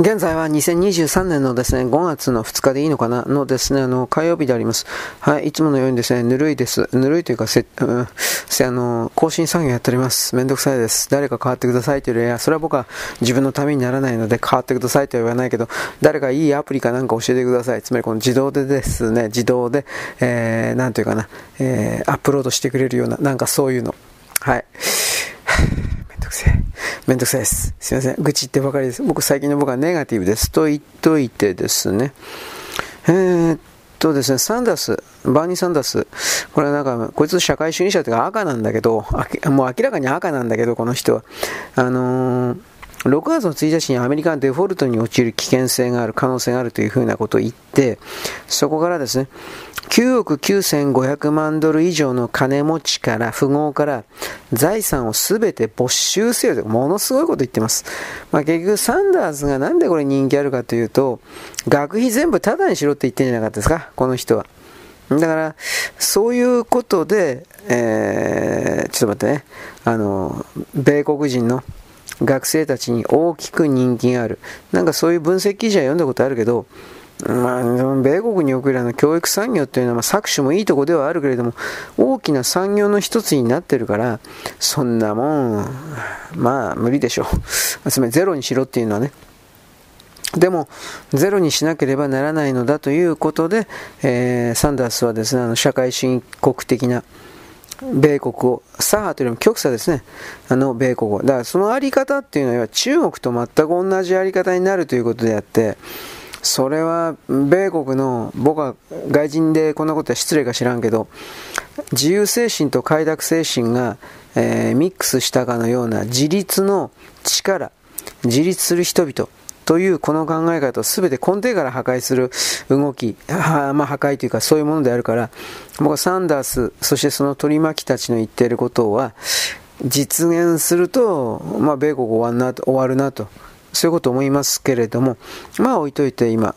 現在は2023年のですね、5月の2日でいいのかな？のですね、あの、火曜日であります。はい、いつものようにですね、ぬるいです。ぬるいというか、せ、うん、せ、あの、更新作業やっております。めんどくさいです。誰か変わってくださいというよりは、それは僕は自分のためにならないので変わってくださいとは言わないけど、誰かいいアプリかなんか教えてください。つまりこの自動でですね、自動で、えー、なんていうかな、えー、アップロードしてくれるような、なんかそういうの。はい。めんどくせえ。めんどくさいです。すいません。愚痴ってばかりです。僕、最近の僕はネガティブですと言っといてですね。えー、っとですね、サンダース、バーニー・サンダース、これはなんか、こいつ社会主義者というか赤なんだけど、もう明らかに赤なんだけど、この人は。あのー6月の1日にアメリカのデフォルトに陥る危険性がある、可能性があるというふうなことを言って、そこからですね、9億9500万ドル以上の金持ちから、富豪から財産をすべて没収せよと、ものすごいこと言ってます。まあ、結局サンダースがなんでこれ人気あるかというと、学費全部タダにしろって言ってんじゃなかったですか、この人は。だから、そういうことで、えー、ちょっと待ってね、あの、米国人の学生たちに大きく人気がある。なんかそういう分析記事は読んだことあるけど、まあ、米国におけるあの教育産業っていうのは、まあ、搾取もいいとこではあるけれども、大きな産業の一つになってるから、そんなもん、まあ無理でしょう。つまりゼロにしろっていうのはね。でも、ゼロにしなければならないのだということで、えー、サンダースはですね、あの社会主義国的な、米国を、左派というよりも極左ですね。あの、米国を。だからそのあり方っていうのは中国と全く同じあり方になるということであって、それは米国の、僕は外人でこんなことは失礼か知らんけど、自由精神と快楽精神が、えー、ミックスしたかのような自立の力、自立する人々、というこの考え方を全て根底から破壊する動き、はまあ、破壊というかそういうものであるから、僕はサンダース、そしてその取り巻きたちの言っていることは、実現すると、まあ、米国終わな、終わるなと、そういうことを思いますけれども、まあ置いといて今、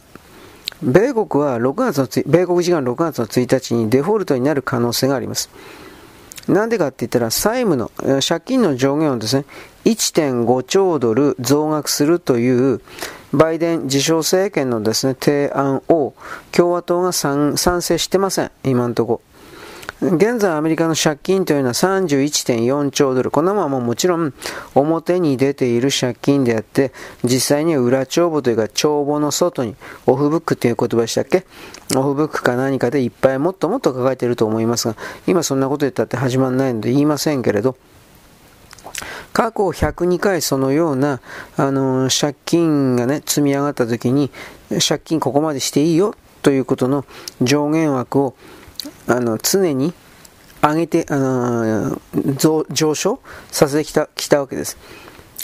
米国は6月の米国時間6月の1日にデフォルトになる可能性があります。なんでかって言ったら、債務の、借金の上限をですね、1.5兆ドル増額するというバイデン自称政権のですね、提案を共和党が賛成してません。今のところ。現在アメリカの借金というのは31.4兆ドル。こんなものはももちろん表に出ている借金であって、実際には裏帳簿というか帳簿の外にオフブックという言葉でしたっけ？オフブックか何かでいっぱいもっともっと抱えていると思いますが、今そんなこと言ったって始まらないので言いませんけれど、過去102回そのような、あの借金がね、積み上がった時に、借金ここまでしていいよということの上限枠をあの常に上げて、あの上昇させてきたきたわけです。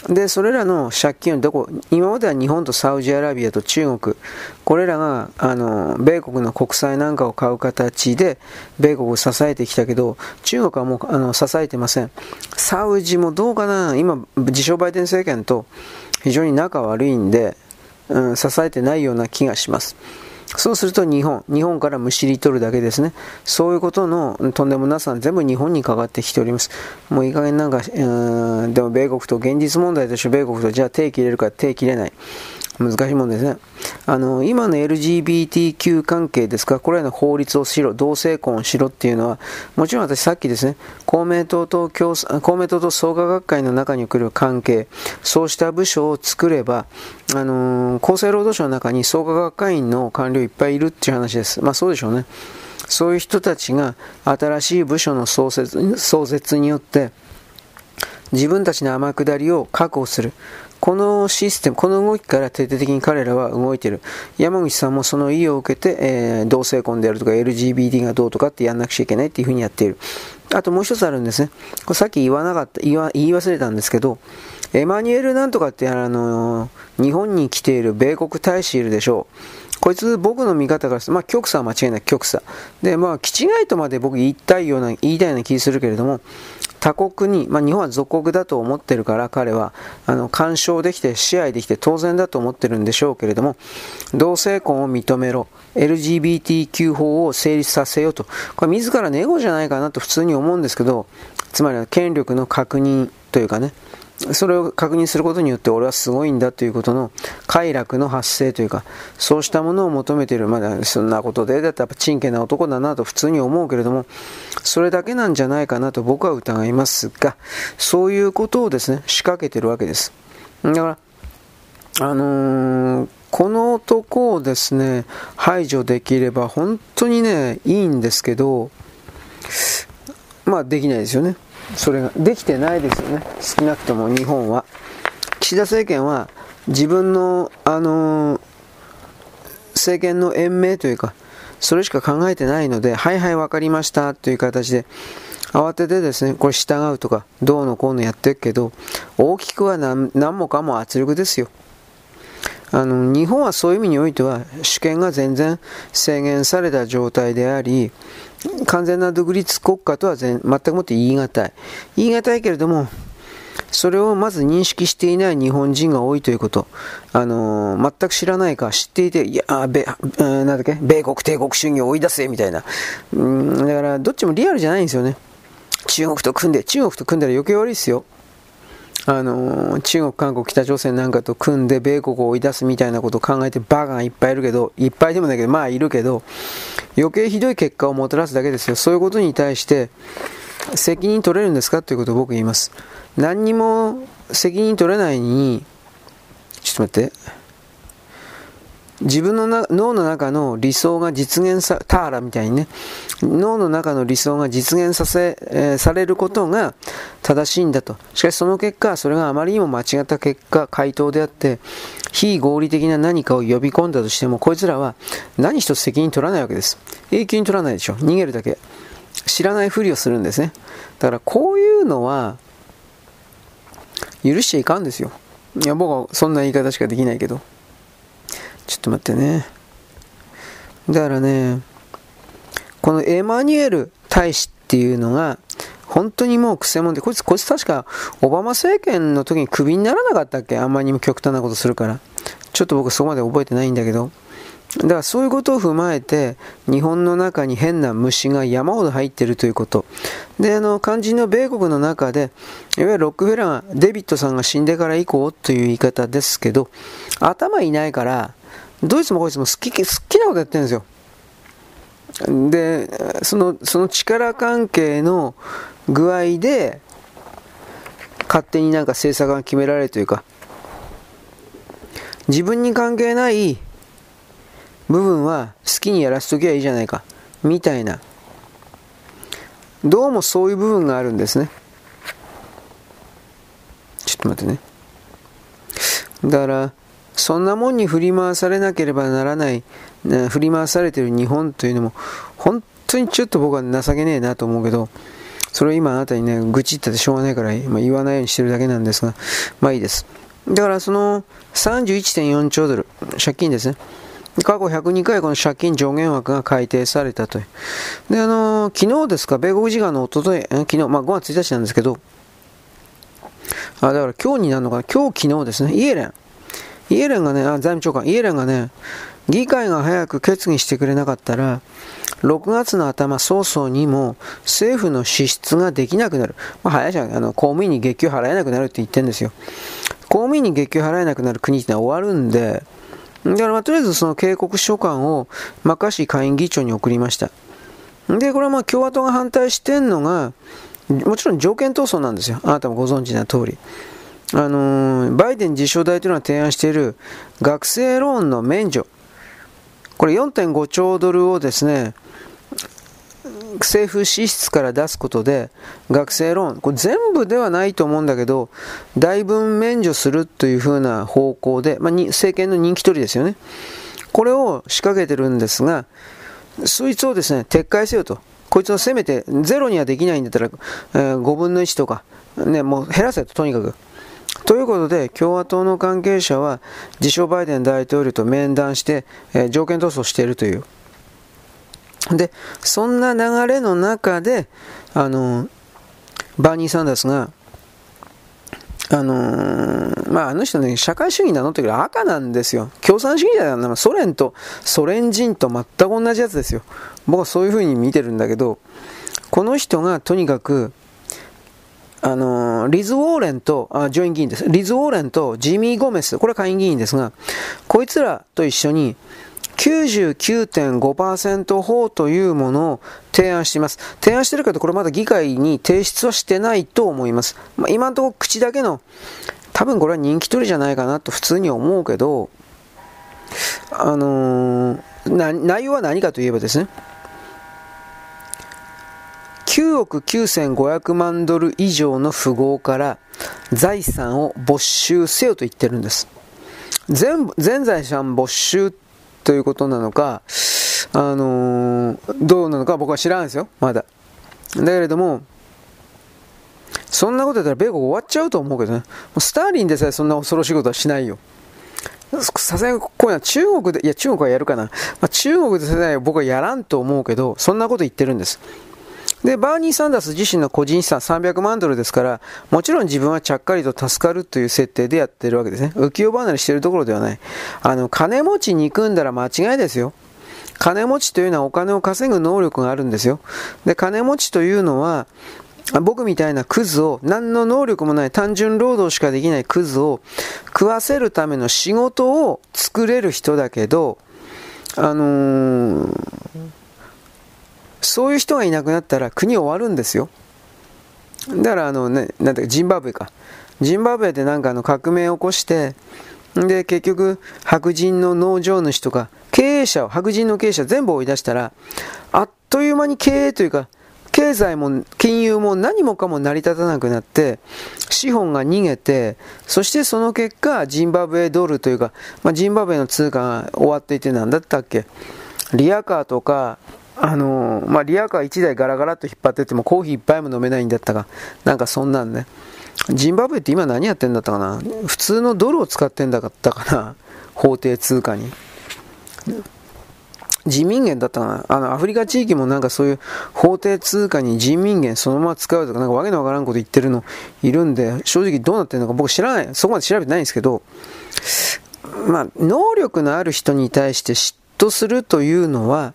で、それらの借金をどこ、今までは日本とサウジアラビアと中国、これらが、あの、米国の国債なんかを買う形で、米国を支えてきたけど、中国はもう、あの、支えてません。サウジもどうかな？今、自称バイデン政権と非常に仲悪いんで、うん、支えてないような気がします。そうすると日本、日本からむしり取るだけですね。そういうことのとんでもなさは全部日本にかかってきております。もういい加減なんか、うん、でも米国と現実問題として米国とじゃあ手切れるか手切れない。難しいもんですね。あの、今の LGBTQ 関係ですか、これらの法律をしろ、同性婚をしろっていうのは、もちろん私さっきですね、公明党と共公明党と創価学会の中に来る関係、そうした部署を作れば、あの厚生労働省の中に創価学会員の官僚いっぱいいるっていう話です。まあそうでしょうね。そういう人たちが新しい部署の創設創設によって、自分たちの天下りを確保する。このシステム、この動きから徹底的に彼らは動いている。山口さんもその意を受けて、えー、同性婚であるとか LGBT がどうとかってやんなくちゃいけないっていうふうにやっている。あともう一つあるんですね。これさっき言わなかった、言わ言い忘れたんですけど、エマニュエルなんとかってあの、日本に来ている米国大使いるでしょう。こいつ僕の見方からすると、まあ極左は間違いない極左。で、まあ、気違いとまで僕言いたいような、言いたいような気するけれども、他国に、まあ、日本は属国だと思ってるから彼はあの干渉できて支配できて当然だと思ってるんでしょうけれども同性婚を認めろ LGBTQ 法を成立させようと。これ自らのエゴじゃないかなと普通に思うんですけどつまり権力の確認というかねそれを確認することによって俺はすごいんだということの快楽の発生というか、そうしたものを求めている、まだそんなことで、だったらやっぱちんけな男だなと普通に思うけれども、それだけなんじゃないかなと僕は疑いますが、そういうことをですね、仕掛けてるわけです。だから、あのー、この男をですね、排除できれば本当にね、いいんですけど、まあできないですよね。それができてないですよね。少なくとも日本は。岸田政権は自分の、あのー、政権の延命というか、それしか考えてないので、はいはい分かりましたという形で、慌ててですね、これ従うとか、どうのこうのやってるけど、大きくは何もかも圧力ですよ。あの日本はそういう意味においては主権が全然制限された状態であり完全な独立国家とは全くもって言い難い言い難いけれどもそれをまず認識していない日本人が多いということ、あのー、全く知らないか知っていて、いや、米、なんだっけ、米国帝国主義を追い出せみたいな、うん、だからどっちもリアルじゃないんですよね。中国と組んで、中国と組んだら余計悪いですよ。あの中国、韓国、北朝鮮なんかと組んで米国を追い出すみたいなことを考えてバカがいっぱいいるけど、いっぱいでもないけど、まあいるけど、余計ひどい結果をもたらすだけですよ。そういうことに対して責任取れるんですかということを僕言います。何にも責任取れないに、ちょっと待って。自分の脳の中の理想が実現さ、ターラみたいにね、脳の中の理想が実現させ、えー、されることが正しいんだと。しかしその結果、それがあまりにも間違った結果、回答であって、非合理的な何かを呼び込んだとしても、こいつらは何一つ責任取らないわけです。永久に取らないでしょ。逃げるだけ。知らないふりをするんですね。だからこういうのは、許しちゃいかんですよ。いや、僕はそんな言い方しかできないけど。ちょっと待ってね。だからね、このエマニュエル大使っていうのが、本当にもうくせ者で、こいつ、こいつ確かオバマ政権の時にクビにならなかったっけ？あんまりにも極端なことするから。ちょっと僕そこまで覚えてないんだけど。だからそういうことを踏まえて、日本の中に変な虫が山ほど入ってるということ。で、あの、肝心の米国の中で、いわゆるロックフェラー、デビッドさんが死んでから以降という言い方ですけど、頭いないから、どいつもこいつも好き、好きなことやってるんですよ。で、その、その力関係の具合で、勝手になんか政策が決められるというか、自分に関係ない部分は好きにやらせときゃいいじゃないか、みたいな。どうもそういう部分があるんですね。ちょっと待ってね。だから、そんなもんに振り回されなければならない、振り回されている日本というのも、本当にちょっと僕は情けねえなと思うけど、それを今あなたにね、愚痴ったってしょうがないから、ま、言わないようにしてるだけなんですが、まあいいです。だからその31.4兆ドル、借金ですね。過去102回この借金上限枠が改定されたという。で、あの、昨日ですか、米国時間のおととい、昨日、まあ5月1日なんですけど、あ、だから今日になるのかな、今日昨日ですね、イエレン。イエレンがね、あ、財務長官、イエレンがね、議会が早く決議してくれなかったら、6月の頭早々にも政府の支出ができなくなる。まあ、早いじゃん。あの、公務員に月給払えなくなるって言ってるんですよ。公務員に月給払えなくなる国ってのは終わるんで、だからまあとりあえずその警告書簡をマッカシー下院議長に送りました。で、これはまあ共和党が反対してんのが、もちろん条件闘争なんですよ。あなたもご存知な通り。あのー、バイデン自称大統領が提案している学生ローンの免除。これ4.5兆ドルをですね、政府支出から出すことで学生ローン、これ全部ではないと思うんだけど、大分免除するというふうな方向で、まあ、政権の人気取りですよね。これを仕掛けてるんですが、そいつをですね、撤回せよと。こいつをせめてゼロにはできないんだったら、えー、5分の1とか、ね、もう減らせと、とにかく。ということで、共和党の関係者は自称バイデン大統領と面談して、えー、条件闘争しているという。で、そんな流れの中で、あの、バーニー・サンダースが、あのー、まあ、あの人ね、社会主義なのって赤なんですよ。共産主義だよ。ソ連と、ソ連人と全く同じやつですよ。僕はそういう風に見てるんだけど、この人がとにかく、あの、リズ・ウォーレンと、あ、上院議員です。リズ・ウォーレンとジミー・ゴメス、これは下院議員ですが、こいつらと一緒に、99.5%法というものを提案しています。提案してるけど、これまだ議会に提出はしてないと思います。まあ、今のところ口だけの、多分これは人気取りじゃないかなと普通に思うけど、あのー、内容は何かといえばですね、9億9500万ドル以上の富豪から財産を没収せよと言ってるんです。全、全財産没収ということなのか、あのー、どうなのか僕は知らないですよ、まだ。だけれども、そんなことやったら米国終わっちゃうと思うけどね。スターリンでさえそんな恐ろしいことはしないよ。さすがにこういうのは中国で、いや中国はやるかな。まあ、中国でさえ僕はやらんと思うけど、そんなこと言ってるんです。で、バーニー・サンダース自身の個人資産300万ドルですから、もちろん自分はちゃっかりと助かるという設定でやってるわけですね。浮世離れしてるところではない。あの、金持ちに行くんだら間違いですよ。金持ちというのはお金を稼ぐ能力があるんですよ。で、金持ちというのは、僕みたいなクズを、何の能力もない単純労働しかできないクズを食わせるための仕事を作れる人だけど、あのー、そういう人がいなくなったら国終わるんですよ。だからあのね、なんだかジンバブエか。ジンバブエでなんかあの革命を起こして、で、結局、白人の農場主とか、経営者を、白人の経営者全部追い出したら、あっという間に経営というか、経済も金融も何もかも成り立たなくなって、資本が逃げて、そしてその結果、ジンバブエドルというか、まあ、ジンバブエの通貨が終わっていて何だったっけリアカーとか、あのまあ、リアカー1台ガラガラと引っ張ってってもコーヒー1杯も飲めないんだったか、なんかそんなんね。ジンバブエって今何やってんだったかな普通のドルを使ってんだったかな法定通貨に。人民元だったかなあの、アフリカ地域もなんかそういう法定通貨に人民元そのまま使うとか、なんかわけのわからんこと言ってるのいるんで、正直どうなってるのか僕知らない。そこまで調べてないんですけど、まあ、能力のある人に対して嫉妬するというのは、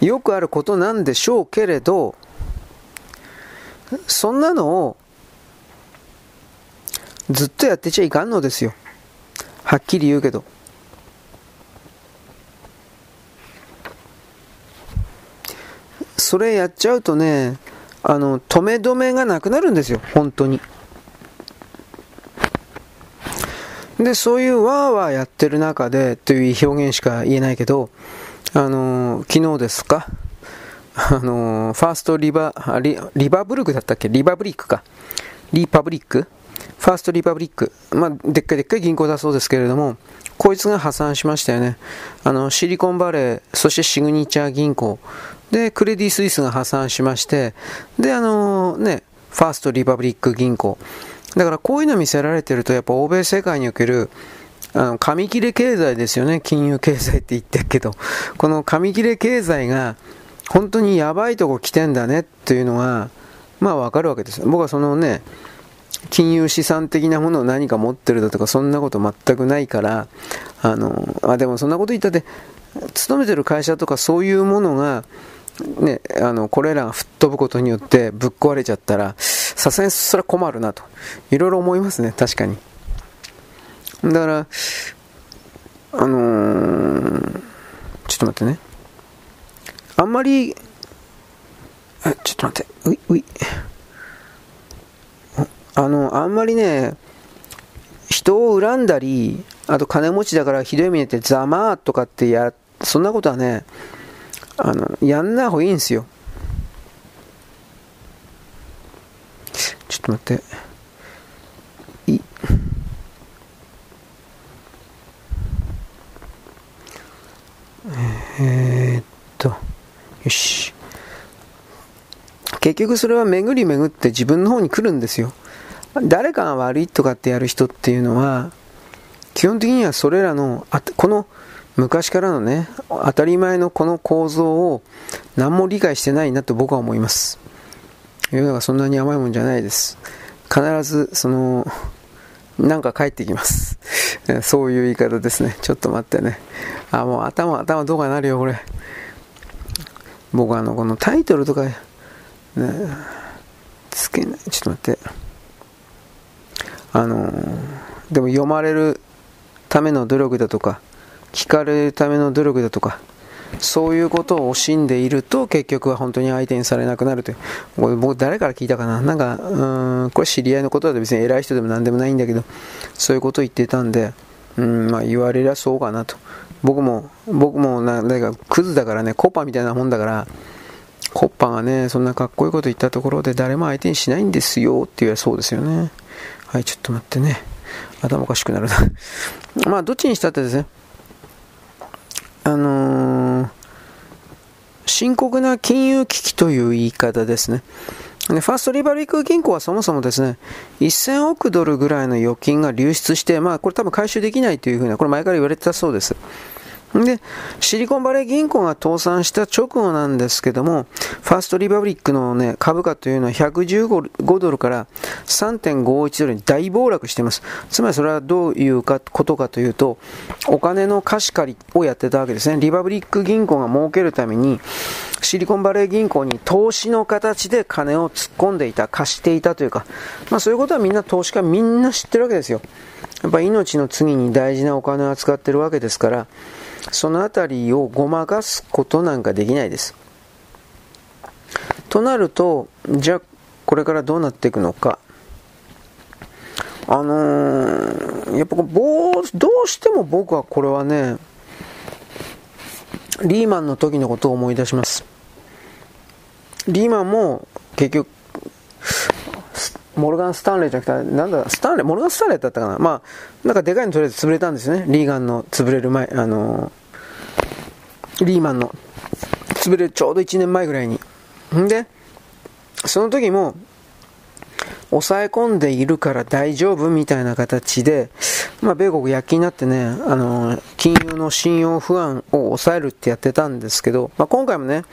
よくあることなんでしょうけれど、そんなのをずっとやってちゃいかんのですよ。はっきり言うけど。それやっちゃうとね、あの、止め止めがなくなるんですよ、本当に。で、そういうわーわーやってる中でという表現しか言えないけど、あのー、昨日ですか、あのー、ファーストリバリ、リバブルクだったっけ？リバブリックか。リパブリック？ファーストリパブリック。まあ、でっかいでっかい銀行だそうですけれども、こいつが破産しましたよね。あの、シリコンバレー、そしてシグニチャー銀行。で、クレディ・スイスが破産しまして、で、あのね、ファーストリパブリック銀行。だからこういうの見せられてると、やっぱ欧米世界における、あの、紙切れ経済ですよね。金融経済って言ってるけど。この紙切れ経済が、本当にやばいとこ来てんだねっていうのが、まあわかるわけです。僕はそのね、金融資産的なものを何か持ってるだとか、そんなこと全くないから、あの、あ、でもそんなこと言ったって、勤めてる会社とかそういうものが、ね、あの、これらが吹っ飛ぶことによってぶっ壊れちゃったら、さすがにそれは困るなと。いろいろ思いますね、確かに。だから、あのー、ちょっと待ってね。あんまり、あちょっと待って、うい、うい。あの、あんまりね、人を恨んだり、あと金持ちだからひどい目にってざまーとかってや、そんなことはね、あの、やんない方がいいんですよ。ちょっと待って。い、えー、っと、よし。結局それは巡り巡って自分の方に来るんですよ。誰かが悪いとかってやる人っていうのは、基本的にはそれらの、あこの昔からのね、当たり前のこの構造を何も理解してないなと僕は思います。世の中そんなに甘いもんじゃないです。必ず、その、なんか帰ってきます。そういう言い方ですね。ちょっと待ってね。あ、もう頭、頭どうかなるよ、これ。僕あの、このタイトルとか、ね、つけない。ちょっと待って。あの、でも読まれるための努力だとか、聞かれるための努力だとか、そういうことを惜しんでいると結局は本当に相手にされなくなるという。僕誰から聞いたかな？なんか、うん、これ知り合いのことだと別に偉い人でも何でもないんだけど、そういうことを言ってたんで、うん、まあ言われりゃそうかなと。僕も、僕もな、だかクズだからね、コッパみたいなもんだから、コッパがね、そんなかっこいいこと言ったところで誰も相手にしないんですよって言われそうですよね。はい、ちょっと待ってね。頭おかしくなるな。まあ、どっちにしたってですね、あのー、深刻な金融危機という言い方ですね。ファーストリバリック銀行はそもそもですね、1000億ドルぐらいの預金が流出して、まあこれ多分回収できないというふうな、これ前から言われてたそうです。で、シリコンバレー銀行が倒産した直後なんですけども、ファーストリパブリックの、ね、株価というのは115ドルから3.51ドルに大暴落しています。つまりそれはどういうかことかというと、お金の貸し借りをやってたわけですね。リパブリック銀行が儲けるために、シリコンバレー銀行に投資の形で金を突っ込んでいた、貸していたというか、まあそういうことはみんな投資家みんな知ってるわけですよ。やっぱ命の次に大事なお金を扱ってるわけですから、そのあたりをごまかすことなんかできないです。となると、じゃあこれからどうなっていくのか。あのー、やっぱどうしても僕はこれはね、リーマンの時のことを思い出します。リーマンも結局、モルガン・スタンレーじゃなくて、なんだ、スタンレー、モルガン・スタンレーだったかな。まあ、なんかでかいのとりあえず潰れたんですね。リーガンの潰れる前、あのー、リーマンの潰れるちょうど1年前ぐらいに。んで、その時も、抑え込んでいるから大丈夫みたいな形で、まあ、米国躍起になってね、あのー、金融の信用不安を抑えるってやってたんですけど、まあ、今回もね、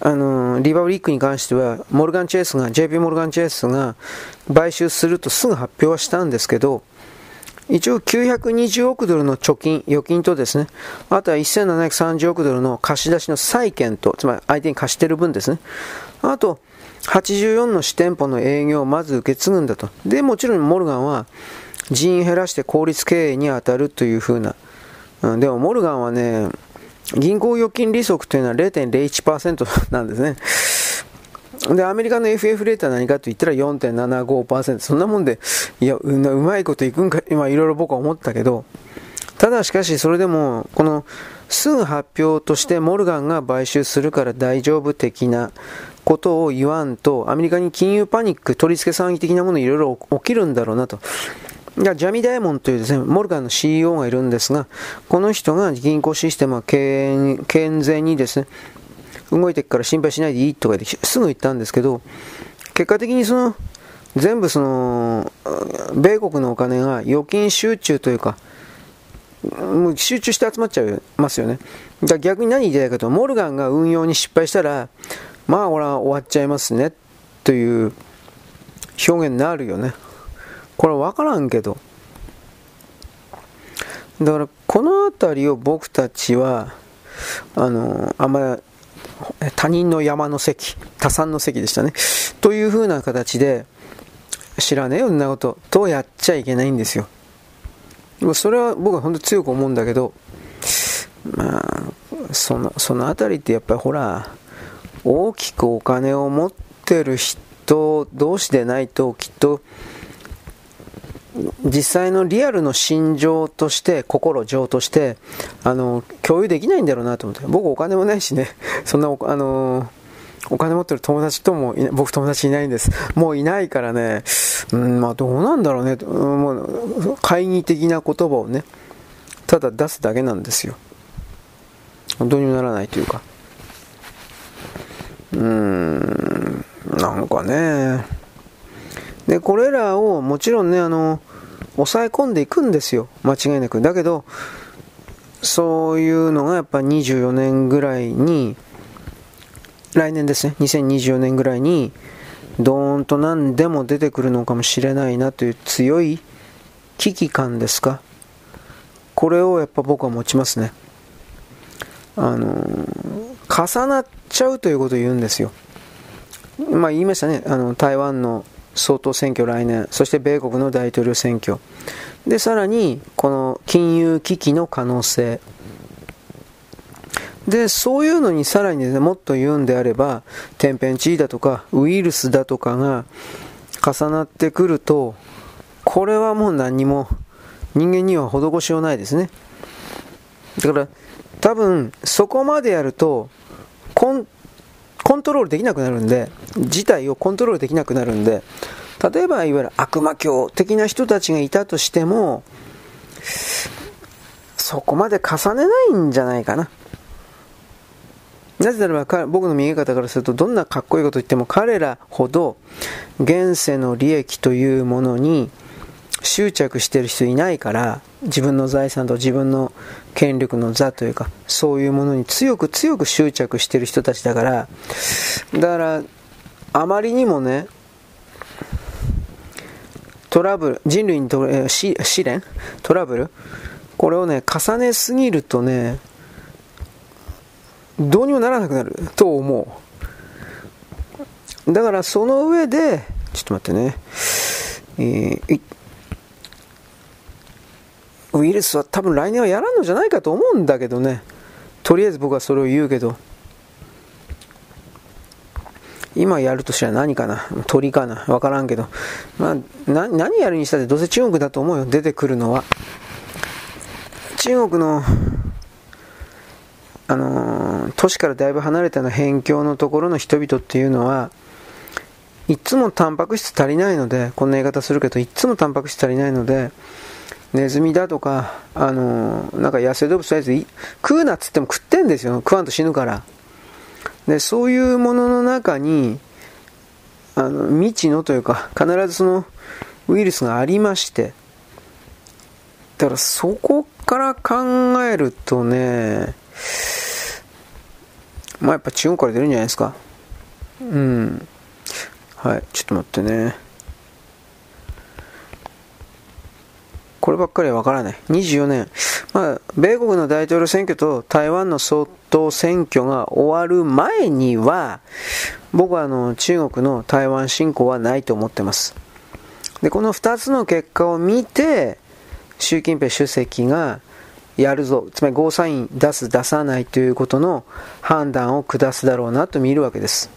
あの、リバブリックに関しては、モルガン・チェイスが、JP モルガン・チェイスが買収するとすぐ発表はしたんですけど、一応920億ドルの貯金、預金とですね、あとは1730億ドルの貸し出しの債権と、つまり相手に貸してる分ですね。あと、84の支店舗の営業をまず受け継ぐんだと。で、もちろんモルガンは人員減らして効率経営に当たるというふうな。うん、でもモルガンはね、銀行預金利息というのは0.01% なんですね。で、アメリカの FF レートは何かと言ったら4.75%。そんなもんで、いや、うまいこといくんか、今いろいろ僕は思ったけど、ただしかしそれでも、この、すぐ発表としてモルガンが買収するから大丈夫的なことを言わんと、アメリカに金融パニック、取り付け騒ぎ的なものいろいろ起きるんだろうなと。ジャミ・ダイモンというですね、モルガンの CEO がいるんですが、この人が銀行システムは健全にですね、動いていくから心配しないでいいとか言ってすぐ言ったんですけど、結果的にその、全部その、米国のお金が預金集中というか、もう集中して集まっちゃいますよね。だ逆に何言いたいかと、モルガンが運用に失敗したら、まあ、俺は終わっちゃいますね、という表現になるよね。これ分からんけど。だから、この辺りを僕たちは、あの、あんまり、他人の山の席、他山の席でしたね。という風な形で、知らねえよ、んなこと、とやっちゃいけないんですよ。それは僕は本当強く思うんだけど、まあ、その、その辺りってやっぱりほら、大きくお金を持ってる人同士でないときっと実際のリアルの心情として、心情として、あの、共有できないんだろうなと思って。僕お金もないしね、そんなあの、お金持ってる友達とも僕友達いないんです。もういないからね、うん、まあどうなんだろうね、もう、会議的な言葉をね、ただ出すだけなんですよ。どうにもならないというか。うーん、なんかね、で、これらをもちろんね、あの、抑え込んでいくんですよ。間違いなく。だけど、そういうのがやっぱ24年ぐらいに、来年ですね、2024年ぐらいに、ドーンと何でも出てくるのかもしれないなという強い危機感ですか。これをやっぱ僕は持ちますね。あの重なっちゃうということを言うんですよ。まあ言いましたね、あの台湾の総統選挙来年、そして米国の大統領選挙。で、さらに、この金融危機の可能性。で、そういうのにさらにね、もっと言うんであれば、天変地異だとか、ウイルスだとかが重なってくると、これはもう何にも人間には施しようないですね。だから、多分、そこまでやると、コンコントロールできなくなるんで、事態をコントロールできなくなるんで、例えばいわゆる悪魔教的な人たちがいたとしても、そこまで重ねないんじゃないかな。なぜならば僕の見え方からするとどんなかっこいいこと言っても彼らほど現世の利益というものに執着してる人いないから自分の財産と自分の権力の座というかそういうものに強く強く執着してる人たちだからだからあまりにもねトラブル人類にと試練トラブルこれをね重ねすぎるとねどうにもならなくなると思う。だからその上で、ちょっと待ってね、えー、ウイルスは多分来年はやらんのじゃないかと思うんだけどね。とりあえず僕はそれを言うけど。今やるとしたら何かな？鳥かな？わからんけど。まあ、何やるにしたってどうせ中国だと思うよ。出てくるのは。中国のあの都市からだいぶ離れたの辺境のところの人々っていうのはいつもタンパク質足りないのでこんな言い方するけどいつもタンパク質足りないのでネズミだとか、あのなんか野生動物とりあえず食うなっつっても食ってんですよ食わんと死ぬからでそういうものの中にあの未知のというか必ずそのウイルスがありましてだからそこから考えるとねまあやっぱ中国から出るんじゃないですか。うん。はい、ちょっと待ってね。こればっかりはわからない。24年。まあ、米国の大統領選挙と台湾の総統選挙が終わる前には、僕はあの中国の台湾侵攻はないと思ってます。で、この2つの結果を見て、習近平主席がやるぞ、つまりゴーサイン出す、出さないということの判断を下すだろうなと見るわけです。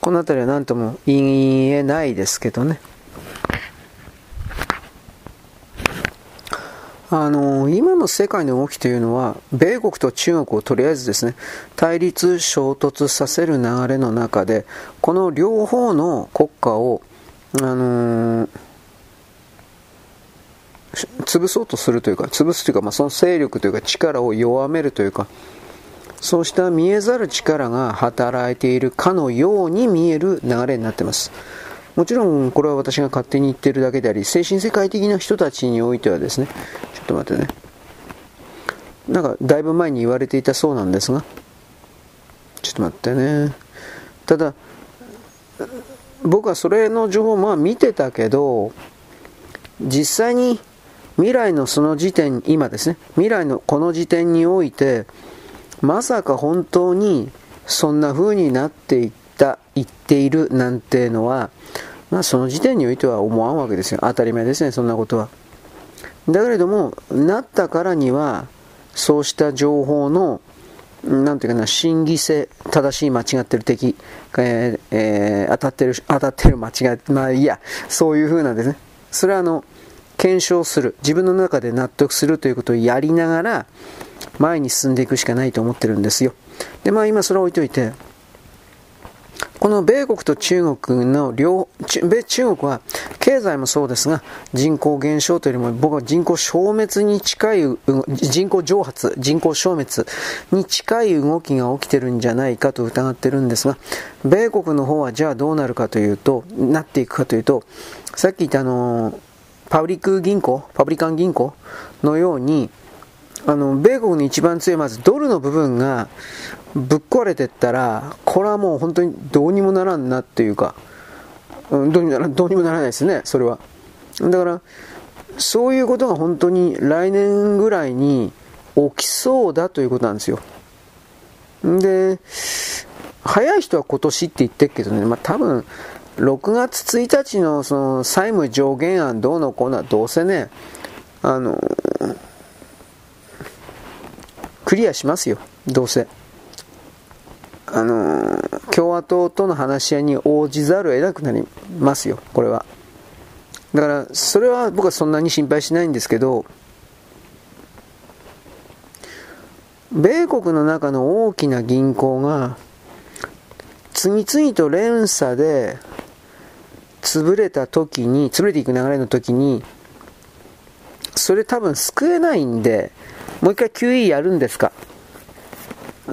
この辺りは何とも言えないですけどね。あの今の世界の動きというのは、米国と中国をとりあえずですね、対立、衝突させる流れの中で、この両方の国家を、あのー潰そうとするというか、潰すというか、まあ、その勢力というか力を弱めるというか、そうした見えざる力が働いているかのように見える流れになっています。もちろん、これは私が勝手に言ってるだけであり、精神世界的な人たちにおいてはですね、ちょっと待ってね。なんか、だいぶ前に言われていたそうなんですが、ちょっと待ってね。ただ、僕はそれの情報をまあ見てたけど、実際に未来のその時点、今ですね、未来のこの時点において、まさか本当にそんな風になっていった、言っているなんてのは、まあその時点においては思わんわけですよ。当たり前ですね、そんなことは。だけれども、なったからには、そうした情報の、なんていうかな、真偽性、正しい間違ってる敵、えーえー、当たってる、当たってる間違い、まあいいや、そういう風なんですね、それはあの、検証する、自分の中で納得するということをやりながら、前に進んでいくしかないと思ってるんですよ。で、まあ今それを置いといて、この米国と中国の両、米中国は経済もそうですが、人口減少というよりも僕は人口消滅に近い、人口蒸発、人口消滅に近い動きが起きてるんじゃないかと疑ってるんですが、米国の方はじゃあどうなるかというと、なっていくかというと、さっき言ったあの、パブリック銀行、パブリカン銀行のように、あの、米国に一番強い、まずドルの部分がぶっ壊れてったら、これはもう本当にどうにもならんなっていうか、うん、どうにもならどうにもならないですね、それは。だから、そういうことが本当に来年ぐらいに起きそうだということなんですよ。で、早い人は今年って言ってるけどね、まあ、多分、6月1日のその債務上限案どうのこうのはどうせね、あの、クリアしますよ、どうせ。あの、共和党との話し合いに応じざるを得なくなりますよ、これは。だから、それは僕はそんなに心配しないんですけど、米国の中の大きな銀行が次々と連鎖で潰れた時に、潰れていく流れの時に、それ多分救えないんで、もう一回 QE やるんですか？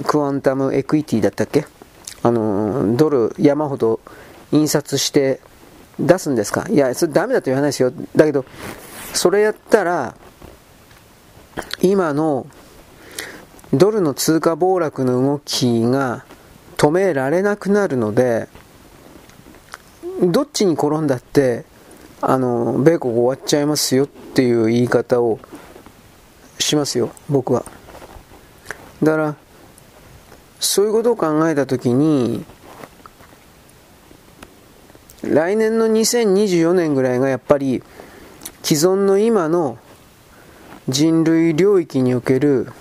クワンタムエクイティだったっけ？あの、ドル山ほど印刷して出すんですか？いや、それダメだと言わないですよ。だけど、それやったら、今のドルの通貨暴落の動きが止められなくなるので、どっちに転んだって、あの、米国終わっちゃいますよっていう言い方をしますよ、僕は。だから、そういうことを考えたときに、来年の2024年ぐらいがやっぱり既存の今の人類領域における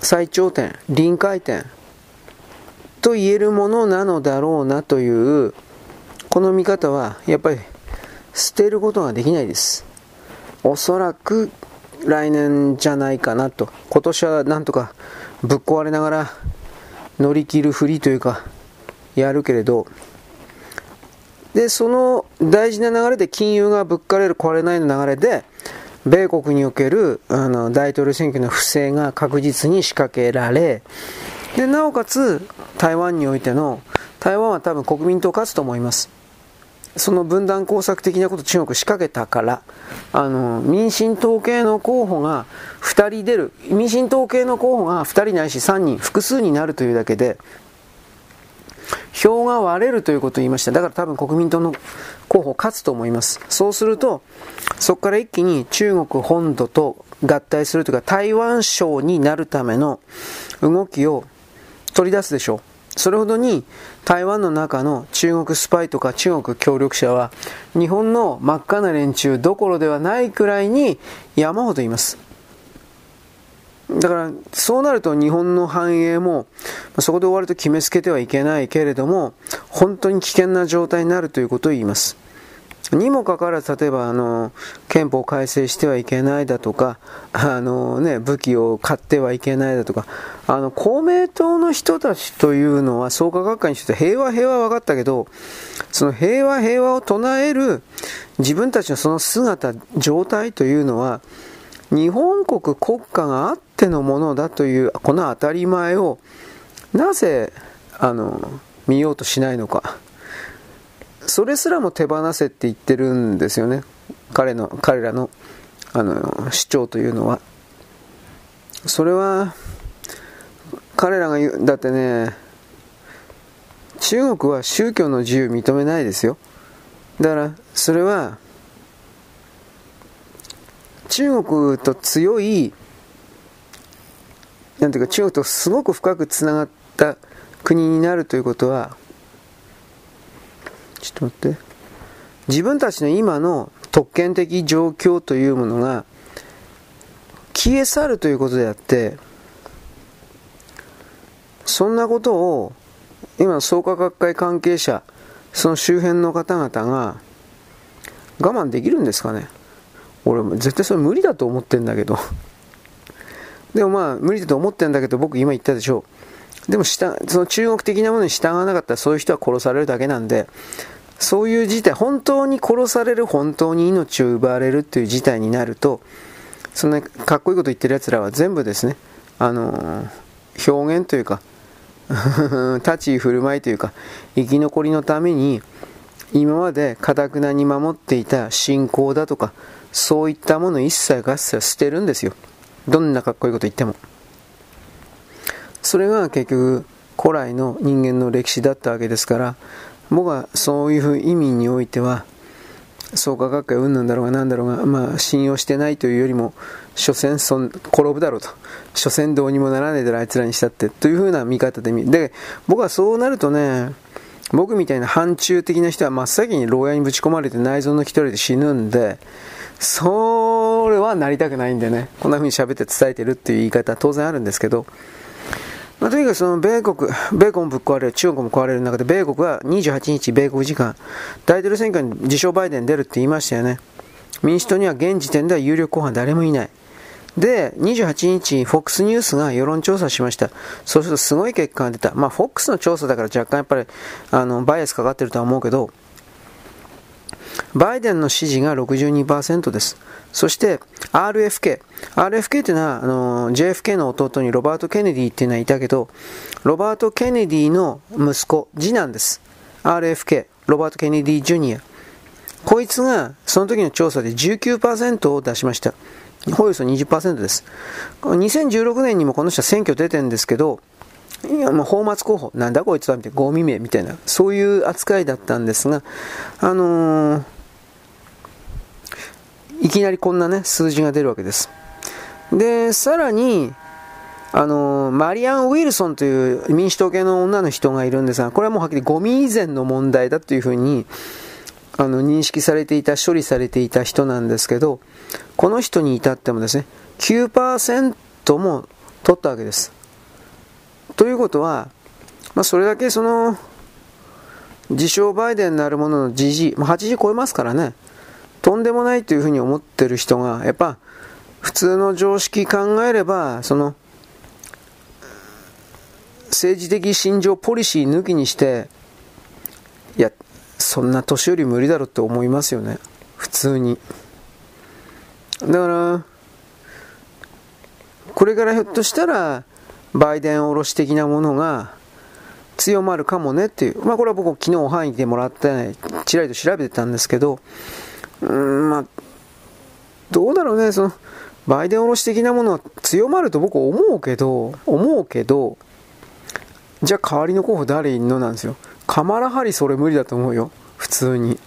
最頂点、臨界点と言えるものなのだろうなというこの見方はやっぱり捨てることができないです。おそらく来年じゃないかなと。今年はなんとかぶっ壊れながら乗り切るふりというかやるけれど。でその大事な流れで金融がぶっかれる壊れないの流れで米国におけるあの大統領選挙の不正が確実に仕掛けられでなおかつ台湾においての台湾は多分国民党勝つと思います。その分断工作的なこと中国仕掛けたからあの民進党系の候補が2人出る民進党系の候補が2人ないし3人複数になるというだけで票が割れるということを言いましただから多分国民党の候補勝つと思いますそうするとそこから一気に中国本土と合体するというか台湾省になるための動きを取り出すでしょう。それほどに台湾の中の中国スパイとか中国協力者は日本の真っ赤な連中どころではないくらいに山ほどいます。だからそうなると日本の繁栄もそこで終わると決めつけてはいけないけれども本当に危険な状態になるということを言います。にもかかわらず、例えばあの憲法改正してはいけないだとか、あのね、武器を買ってはいけないだとか、あの公明党の人たちというのは創価学会にして平和平和分かったけど、その平和平和を唱える自分たちのその姿、状態というのは、日本国国家があってのものだというこの当たり前をなぜあの見ようとしないのか。それすらも手放せって言ってるんですよね。彼の彼らのあの主張というのは。それは彼らが言うだってね中国は宗教の自由認めないですよ。だからそれは中国と強いなんていうか中国とすごく深くつながった国になるということはちょっと待って。自分たちの今の特権的状況というものが消え去るということであって、そんなことを今の創価学会関係者、その周辺の方々が我慢できるんですかね？俺も絶対それ無理だと思ってんだけど。でもまあ無理だと思ってんだけど僕今言ったでしょ。うでもその中国的なものに従わなかったらそういう人は殺されるだけなんでそういう事態、本当に殺される、本当に命を奪われるっていう事態になると、そんなかっこいいこと言ってる奴らは全部ですね、あのー、表現というか、立ち居振る舞いというか、生き残りのために、今までかたくなに守っていた信仰だとか、そういったもの一切合切捨てるんですよ。どんなかっこいいこと言っても。それが結局、古来の人間の歴史だったわけですから、僕はそういう意味においては創価学会うんなんだろうがなんだろうが、まあ、信用してないというよりも、所詮そん転ぶだろうと。所詮どうにもならないだろ、あいつらにしたって。というふうな見方で見で、僕はそうなるとね、僕みたいな反中的な人は真っ先に牢屋にぶち込まれて内臓の一人で死ぬんで、それはなりたくないんでね、こんな風に喋って伝えてるっていう言い方は当然あるんですけど、まあ、とにかくその米国、米国もぶっ壊れる、中国も壊れる中で、米国は28日、米国時間、大統領選挙に自称バイデン出るって言いましたよね。民主党には現時点では有力候補は誰もいない。で、28日、FOX ニュースが世論調査しました。そうするとすごい結果が出た。まあ、FOX の調査だから若干やっぱり、あの、バイアスかかってるとは思うけど、バイデンの支持が62%です。そして RFK。RFK というのはあの JFK の弟にロバート・ケネディっていうのはいたけど、ロバート・ケネディの息子、次男です。RFK、ロバート・ケネディ・ジュニア。こいつがその時の調査で19%を出しました。およそ20%です。2016年にもこの人は選挙出てるんですけど、いや、もう、泡沫候補。なんだこいつはみたいな、ゴミ名みたいな、そういう扱いだったんですが、あのー、いきなりこんなね、数字が出るわけです。で、さらに、あの、マリアン・ウィルソンという民主党系の女の人がいるんですが、これはもうはっきりゴミ以前の問題だというふうに、あの、認識されていた、処理されていた人なんですけど、この人に至ってもですね、9%も取ったわけです。ということは、まあ、それだけその、自称バイデンなるものの GG、まあ、80超えますからね、とんでもないというふうに思ってる人が、やっぱ、普通の常識考えれば、その、政治的信条、ポリシー抜きにして、いや、そんな年寄り無理だろうって思いますよね。普通に。だから、これからひょっとしたら、バイデンおろし的なものが強まるかもねっていう、まあ、これは僕、昨日範囲でもらって、ちらりと調べてたんですけど、うん、まあ、どうだろうね、その、バイデンおろし的なものは強まると僕思うけど、思うけど、じゃあ代わりの候補誰いんのなんですよ。カマラハリそれ無理だと思うよ。普通に。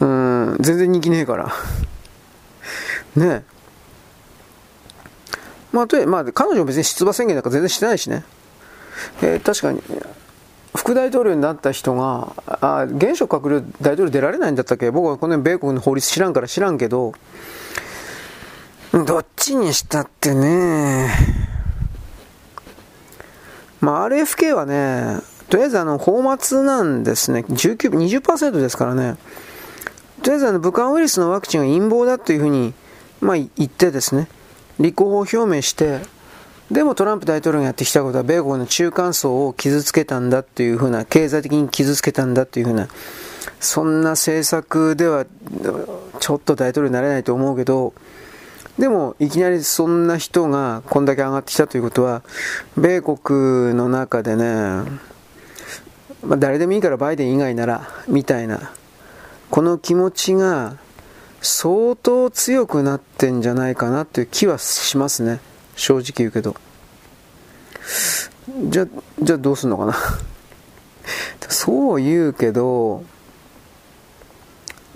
うん、全然人気ねえから。ねえ。まあ、とまあ、彼女も別に出馬宣言なんか全然してないしね。えー、確かに、副大統領になった人が、あ、現職閣僚大統領出られないんだったっけ？僕はこの米国の法律知らんから知らんけど、どっちにしたってね、まあ、RFK はね、とりあえずあの、泡沫なんですね。19、20%ですからね。とりあえずあの、武漢ウイルスのワクチンは陰謀だというふうに、まあ、言ってですね。立候補表明して、でもトランプ大統領がやってきたことは米国の中間層を傷つけたんだっていうふうな、経済的に傷つけたんだっていうふうな、そんな政策ではちょっと大統領になれないと思うけど、でもいきなりそんな人がこんだけ上がってきたということは、米国の中でね、まあ、誰でもいいからバイデン以外なら、みたいな、この気持ちが相当強くなってんじゃないかなという気はしますね。正直言うけど。じゃ、じゃあどうすんのかな？そう言うけど、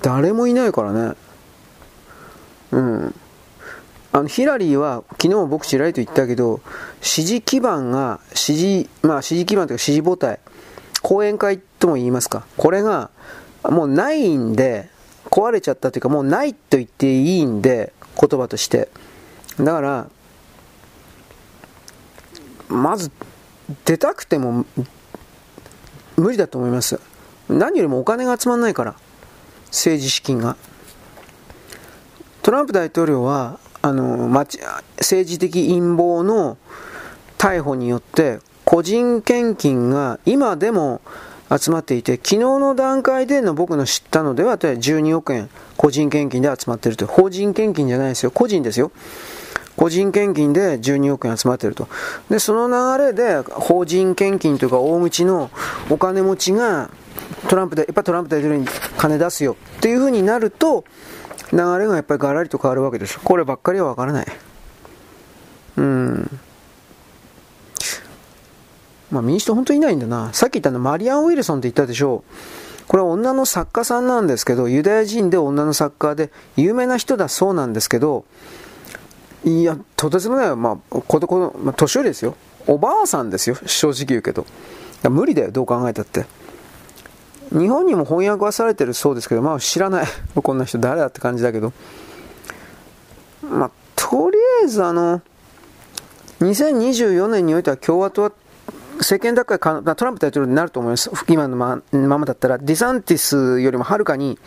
誰もいないからね。うん。あの、ヒラリーは、昨日僕ちらりと言ったけど、支持基盤が、支持、まあ支持基盤というか支持母体、講演会とも言いますか。これが、もうないんで、壊れちゃったというかもうないと言っていいんで言葉としてだからまず出たくても無理だと思います何よりもお金が集まらないから政治資金がトランプ大統領はあの政治的陰謀の逮捕によって個人献金が今でも集まっていて、昨日の段階での僕の知ったのでは、12億円、個人献金で集まっていると。法人献金じゃないですよ。個人ですよ。個人献金で12億円集まっていると。で、その流れで、法人献金というか、大口のお金持ちが、トランプで、やっぱトランプ大統領に金出すよっていう風になると、流れがやっぱりガラリと変わるわけです。こればっかりはわからない。うん。まあ、民主党本当にいないんだな。さっき言ったのマリアン・ウィルソンって言ったでしょう。これは女の作家さんなんですけど、ユダヤ人で女の作家で、有名な人だそうなんですけど、いや、とてつもない、まあ、子供、まあ、年寄りですよ。おばあさんですよ、正直言うけど。無理だよ、どう考えたって。日本にも翻訳はされてるそうですけど、まあ知らない。こんな人誰だって感じだけど。まあ、とりあえずあの、2024年においては共和党は政権奪回トランプ大統領になると思います。今のままだったら、ディサンティスよりもはるかに、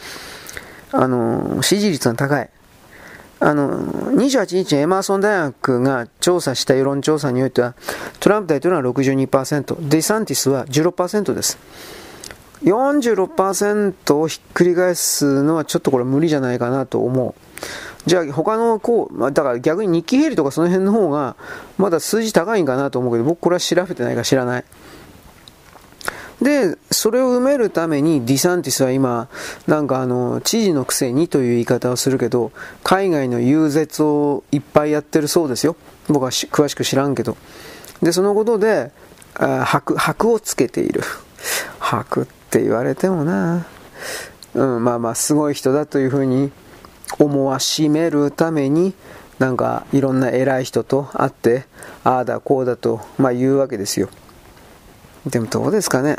あの、支持率が高い。あの、28日エマーソン大学が調査した世論調査においては、トランプ大統領は62%、ディサンティスは16%です。46%をひっくり返すのはちょっとこれ無理じゃないかなと思う。じゃあ他のこう、だから逆に日記ヘリとかその辺の方がまだ数字高いんかなと思うけど、僕これは調べてないから知らない。で、それを埋めるためにディサンティスは今、なんかあの、知事のくせにという言い方をするけど、海外の遊説をいっぱいやってるそうですよ。僕は詳しく知らんけど。で、そのことで、あ箔、箔をつけている。箔って言われてもな。うん、まあまあ、すごい人だというふうに思わしめるために、なんかいろんな偉い人と会って、ああだこうだと、まあ言うわけですよ。でもどうですかね。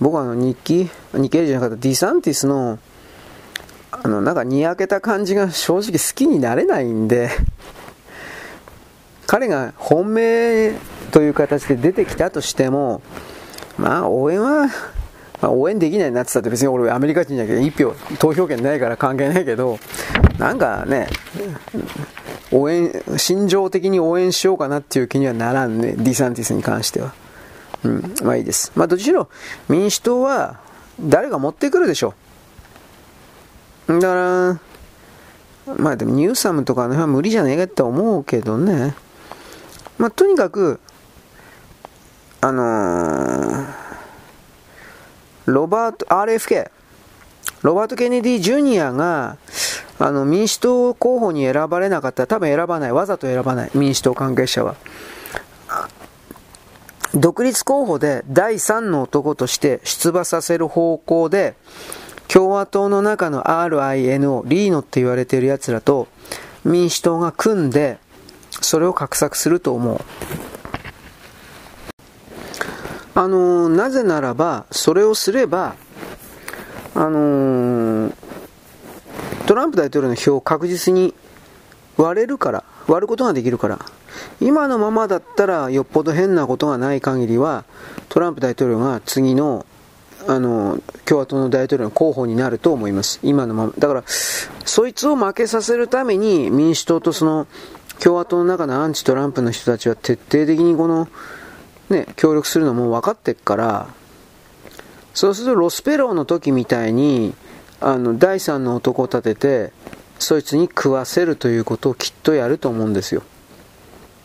僕はあの日記、日記じゃなかったディサンティスの、あの、なんかにやけた感じが正直好きになれないんで、彼が本命という形で出てきたとしても、まあ応援はまあ、応援できないなって言ったって別に俺アメリカ人じゃなくて1票投票権ないから関係ないけどなんかね応援心情的に応援しようかなっていう気にはならんねディサンティスに関しては。うんまあいいです。まあどっちしろ民主党は誰が持ってくるでしょう。だからまあでもニューサムとかの辺は無理じゃねえかって思うけどね。まあとにかくあのーロバート、RFK、ロバート・ケネディ・ジュニアが、あの、民主党候補に選ばれなかったら多分選ばない。わざと選ばない。民主党関係者は。独立候補で第3の男として出馬させる方向で、共和党の中の RINO、リーノって言われている奴らと民主党が組んで、それを画策すると思う。あのなぜならば、それをすれば、あのトランプ大統領の票を確実に割れるから、割ることができるから、今のままだったらよっぽど変なことがない限りは、トランプ大統領が次のあの共和党の大統領の候補になると思います、今のまま。だから、そいつを負けさせるために民主党とその共和党の中のアンチトランプの人たちは徹底的にこのね、協力するのも分かってっから、そうするとロスペローの時みたいに、あの、第三の男を立てて、そいつに食わせるということをきっとやると思うんですよ。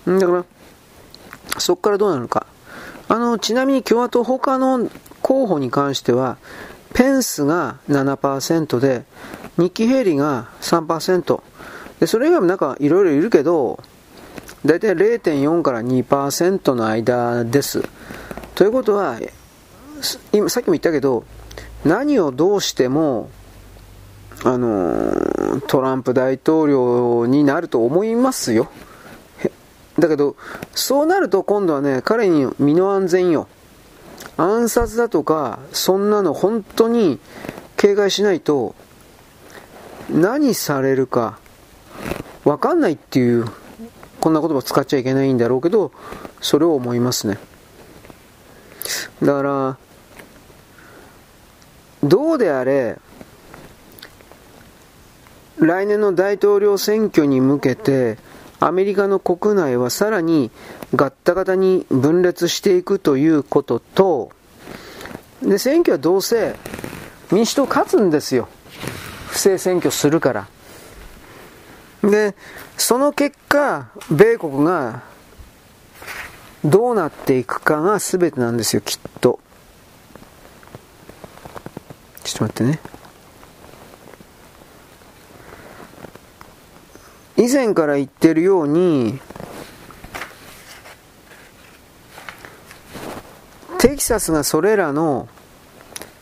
だから、そこからどうなるか。あの、ちなみに共和党他の候補に関しては、ペンスが7%で、ニッキー・ヘイリーが3%。で、それ以外もなんかいろいろいるけど、大体0.4から2%の間です。ということは、今さっきも言ったけど、何をどうしても、あのトランプ大統領になると思いますよ。だけど、そうなると今度はね、彼に身の安全よ。暗殺だとか、そんなの本当に警戒しないと、何されるか、わかんないっていうこんな言葉使っちゃいけないんだろうけど、それを思いますね。だから、どうであれ、来年の大統領選挙に向けて、アメリカの国内はさらにガッタガタに分裂していくということと、で、選挙はどうせ民主党勝つんですよ。不正選挙するから。で、その結果、米国がどうなっていくかが全てなんですよ、きっと。ちょっと待ってね。以前から言ってるように、テキサスがそれらの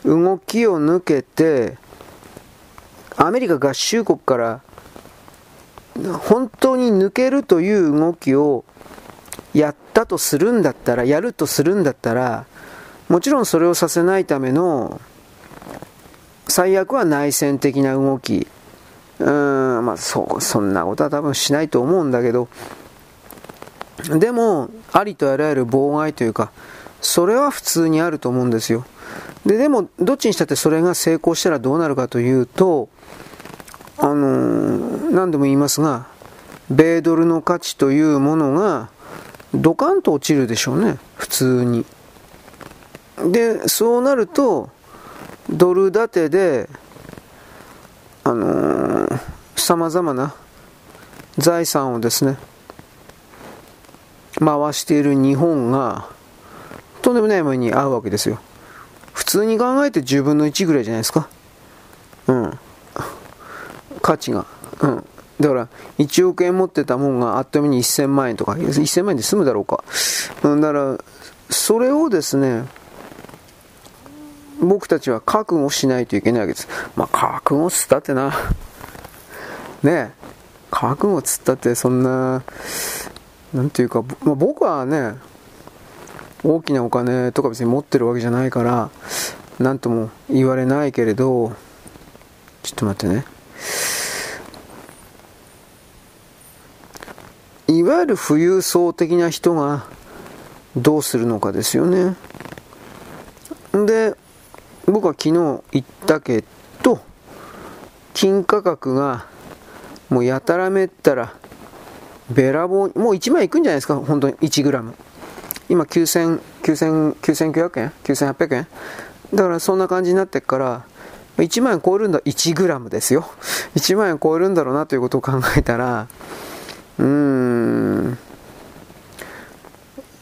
動きを抜けて、アメリカ合衆国から本当に抜けるという動きをやったとするんだったら、やるとするんだったら、もちろんそれをさせないための最悪は内戦的な動き。うーん、まあそ、そんなことは多分しないと思うんだけど、でも、ありとあらゆる妨害というか、それは普通にあると思うんですよ。で、でも、どっちにしたってそれが成功したらどうなるかというと、あのー、何度も言いますが、米ドルの価値というものが、ドカンと落ちるでしょうね、普通に。で、そうなると、ドル建てで、あのー、様々な財産をですね、回している日本が、とんでもないものに合うわけですよ。普通に考えて10分の1ぐらいじゃないですか。うん。価値が。うん。だから、1億円持ってたもんがあっという間に1000万円とか、1000万円で済むだろうか。うん、だから、それをですね、僕たちは覚悟しないといけないわけです。まあ、覚悟つったってな。ね覚悟つったってそんな、なんていうか、まあ、僕はね、大きなお金とか別に持ってるわけじゃないから、なんとも言われないけれど、ちょっと待ってね。いわゆる富裕層的な人がどうするのかですよね。で、僕は昨日言ったけど、金価格がもうやたらめったら、べらぼう、もう1万いくんじゃないですか、本当に1グラム。今9000、9000、9900円 ?9800 円？だからそんな感じになってっから、1万円超えるんだ、1グラムですよ。1万円超えるんだろうなということを考えたら、うん、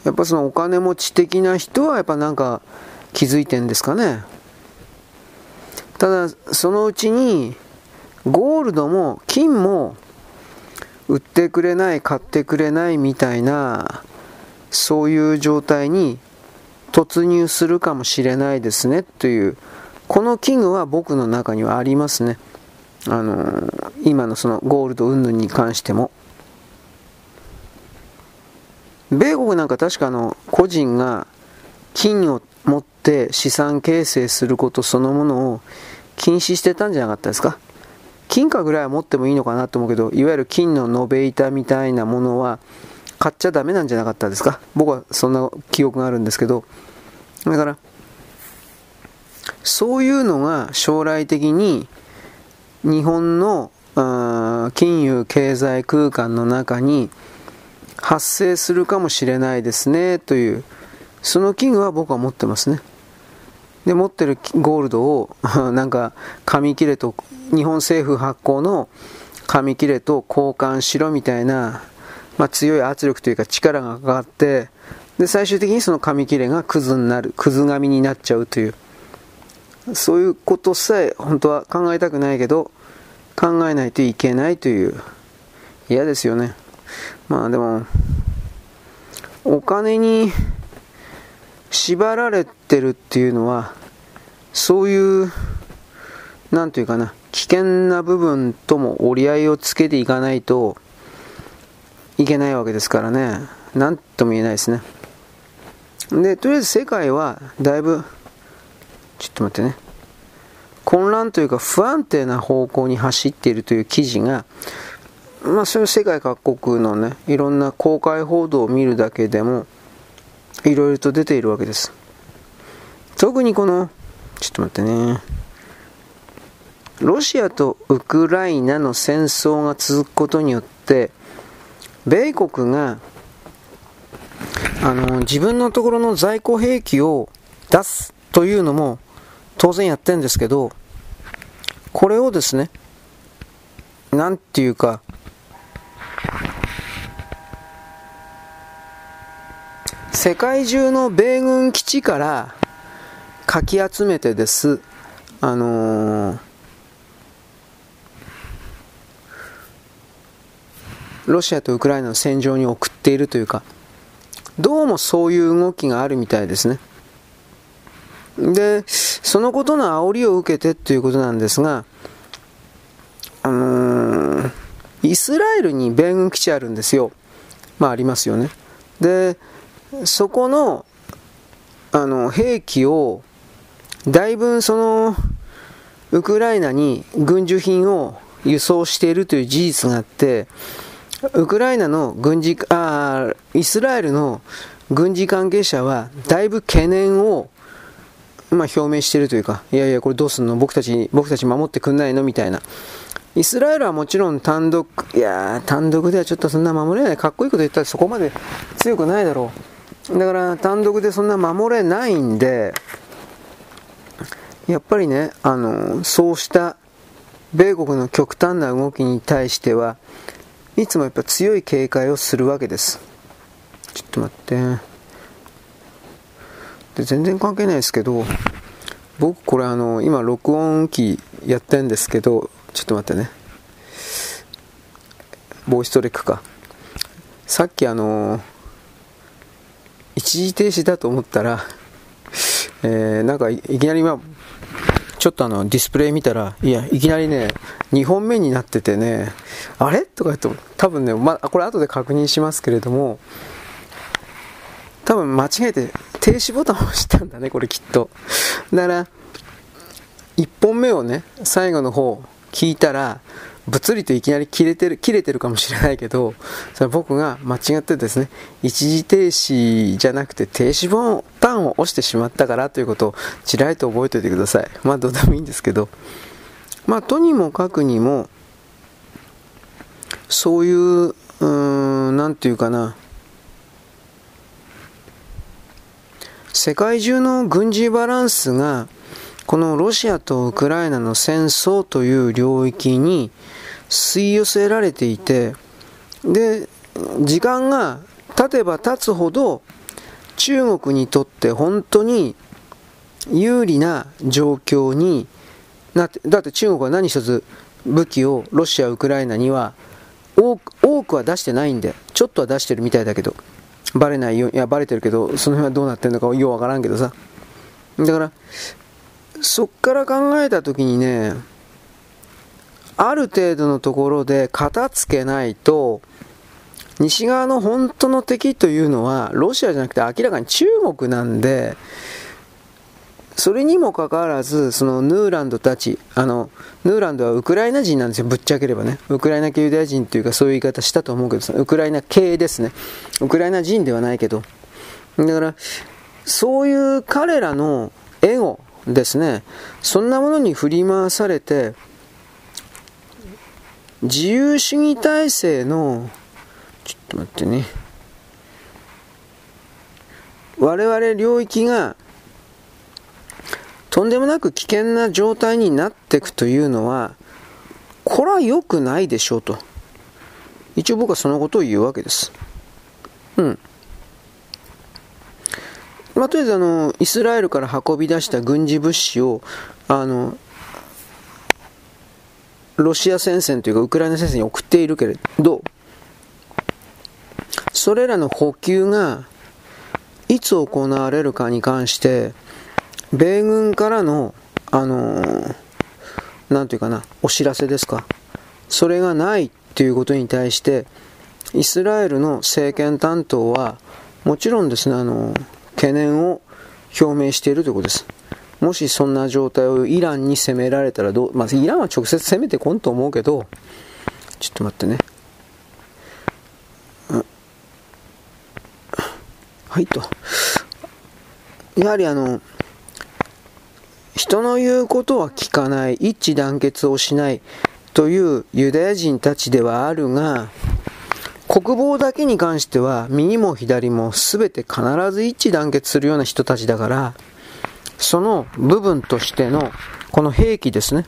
やっぱそのお金持ち的な人はやっぱなんか気づいてんですかね。ただ、そのうちに、ゴールドも金も売ってくれない、買ってくれないみたいなそういう状態に突入するかもしれないですねというこの危惧は僕の中にはありますね。あの今のそのゴールド云々に関しても。米国なんか確かあの個人が金を持って資産形成することそのものを禁止してたんじゃなかったですか？金貨ぐらいは持ってもいいのかなと思うけどいわゆる金の延べ板みたいなものは買っちゃダメなんじゃなかったですか？僕はそんな記憶があるんですけど。だからそういうのが将来的に日本の金融経済空間の中に発生するかもしれないですねというその器具は僕は持ってますね。で持ってるゴールドを なんか紙切れと日本政府発行の紙切れと交換しろみたいなまあ、強い圧力というか力がかかってで最終的にその紙切れがクズになるクズ紙になっちゃうというそういうことさえ本当は考えたくないけど考えないといけないという嫌ですよね。まあでもお金に縛られてるっていうのはそういう何というかな危険な部分とも折り合いをつけていかないといけないわけですからね。なんとも言えないですね。で、とりあえず世界はだいぶ、ちょっと待ってね。混乱というか不安定な方向に走っているという記事が、まあ、それ世界各国のね、いろんな公開報道を見るだけでも、いろいろと出ているわけです。特にこの、ちょっと待ってね。ロシアとウクライナの戦争が続くことによって、米国があの自分のところの在庫兵器を出すというのも当然やってるんですけど、これをですね、なんていうか、世界中の米軍基地からかき集めてです、あのーロシアとウクライナの戦場に送っているというか、どうもそういう動きがあるみたいですね。で、そのことの煽りを受けてということなんですが、あのー、イスラエルに米軍基地あるんですよ。まあありますよね。で、そこの、あの、兵器を、だいぶその、ウクライナに軍需品を輸送しているという事実があって、ウクライナの軍事、あイスラエルの軍事関係者は、だいぶ懸念を、まあ、表明しているというか、いやいや、これどうすんの？僕たち、僕たち守ってくんないの？みたいな。イスラエルはもちろん単独、いや単独ではちょっとそんな守れない。かっこいいこと言ったらそこまで強くないだろう。だから単独でそんな守れないんで、やっぱりね、あの、そうした米国の極端な動きに対しては、いつもやっぱ強い警戒をするわけです。ちょっと待って。で全然関係ないですけど、僕これあの、今録音機やってんですけど、ちょっと待ってね。ボイストレックか。さっきあの、一時停止だと思ったら、えー、なんかいきなり今、ちょっとあのディスプレイ見たら、いや、いきなりね、2本目になっててね、あれ？とか言って、多分ね、ま、これ後で確認しますけれども、多分間違えて停止ボタンを押したんだね、これきっと。だから、1本目をね、最後の方、聞いたら、物理といきなり切れてる、切れてるかもしれないけど、それ僕が間違ってですね、一時停止じゃなくて停止ボタンを押してしまったからということをちらりと覚えておいてください。まあどうでもいいんですけど。まあとにもかくにも、そういう、うん、なんていうかな、世界中の軍事バランスがこのロシアとウクライナの戦争という領域に吸い寄せられていてで時間が経てば経つほど中国にとって本当に有利な状況になってだって中国は何一つ武器をロシア、ウクライナには多くは出してないんでちょっとは出してるみたいだけどバレないよいやバレてるけどその辺はどうなってるのかようわからんけどさ。だからそっから考えた時にね、ある程度のところで片付けないと、西側の本当の敵というのは、ロシアじゃなくて明らかに中国なんで、それにもかかわらず、そのヌーランドたち、あの、ヌーランドはウクライナ人なんですよ、ぶっちゃければね。ウクライナ系ユダヤ人というかそういう言い方したと思うけど、ウクライナ系ですね。ウクライナ人ではないけど。だから、そういう彼らのエゴ、ですねそんなものに振り回されて自由主義体制のちょっと待ってね。我々領域がとんでもなく危険な状態になっていくというのはこれは良くないでしょうと。一応僕はそのことを言うわけです。うん。まあ、とりあえずあの、イスラエルから運び出した軍事物資を、あの、ロシア戦線というかウクライナ戦線に送っているけれど、それらの補給がいつ行われるかに関して、米軍からの、あのなんていうかな、お知らせですか。それがないっていうことに対して、イスラエルの政権担当は、もちろんですね、あの懸念を表明しているということです。もしそんな状態をイランに攻められたらどう、まあ、イランは直接攻めてこんと思うけど、ちょっと待ってね。はいと。やはりあの、人の言うことは聞かない、一致団結をしないというユダヤ人たちではあるが、国防だけに関しては右も左も全て必ず一致団結するような人たちだからその部分としてのこの兵器ですね。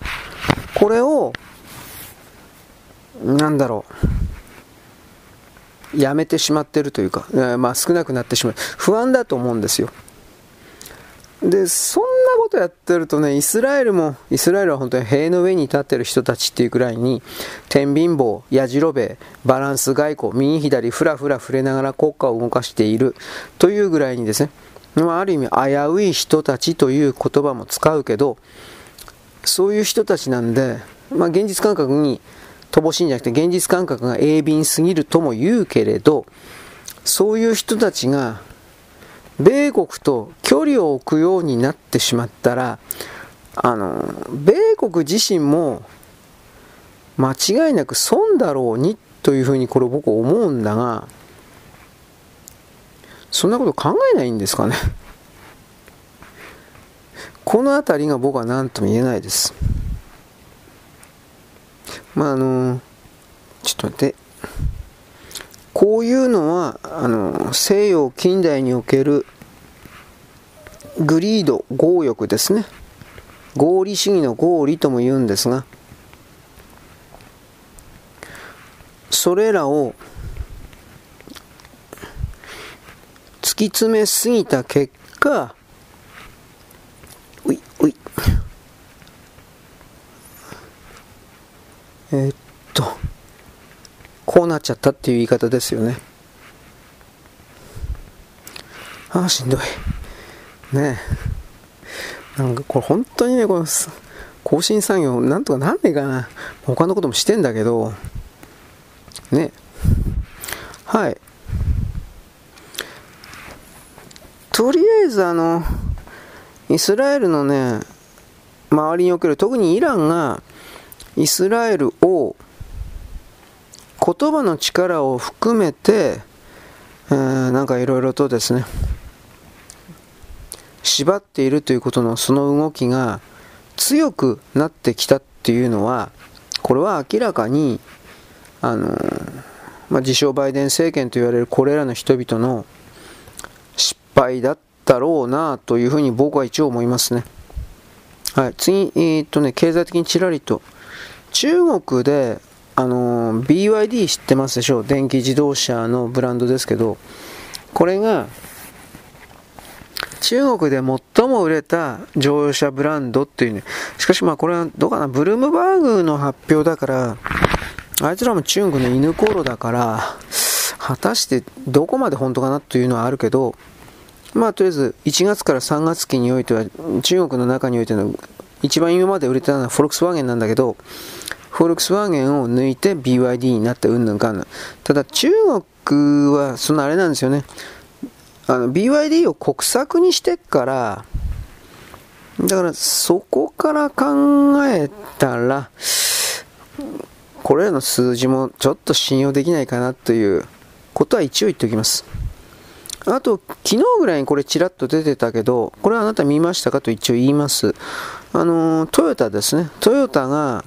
これをなんだろう。やめてしまってるというか、まあ、少なくなってしまう。不安だと思うんですよ。でそんなことやってるとねイスラエルもイスラエルは本当に塀の上に立ってる人たちっていうくらいに天秤棒やじろべバランス外交右左ふらふら触れながら国家を動かしているというぐらいにですねまあ、ある意味危うい人たちという言葉も使うけどそういう人たちなんで、まあ、現実感覚に乏しいんじゃなくて現実感覚が鋭敏すぎるとも言うけれどそういう人たちが米国と距離を置くようになってしまったらあの米国自身も間違いなく損だろうにというふうにこれ僕思うんだがそんなこと考えないんですかね。この辺りが僕は何とも言えないです。まああのちょっと待って。こういうのはあの西洋近代におけるグリード強欲ですね。合理主義の合理とも言うんですがそれらを突き詰めすぎた結果ういうい。えー、っとこうなっちゃったっていう言い方ですよね。ああしんどい。ねえ。なんかこれ本当にねこの更新作業なんとかなんねえかな。他のこともしてんだけど。ね。はい。とりあえずあのイスラエルのね周りにおける特にイランがイスラエルを言葉の力を含めて、えー、なんかいろいろとですね縛っているということのその動きが強くなってきたっていうのはこれは明らかにあの、まあ、自称バイデン政権と言われるこれらの人々の敗だったろうなというふうに僕は一応思いますね。はい、次、えー、っとね、経済的にちらりと。中国であの BYD 知ってますでしょう？電気自動車のブランドですけど。これが中国で最も売れた乗用車ブランドっていうね。しかしまあこれはどうかな？ブルームバーグの発表だからあいつらも中国の犬ころだから果たしてどこまで本当かなというのはあるけどまあとりあえず1月から3月期においては中国の中においての一番今まで売れたのはフォルクスワーゲンなんだけどフォルクスワーゲンを抜いて BYD になってうんぬんかんぬん。ただ中国はそのあれなんですよね。あの BYD を国策にしてから、だからそこから考えたら、これらの数字もちょっと信用できないかなということは一応言っておきます。あと、昨日ぐらいにこれちらっと出てたけど、これあなた見ましたかと一応言います。あの、トヨタですね。トヨタが、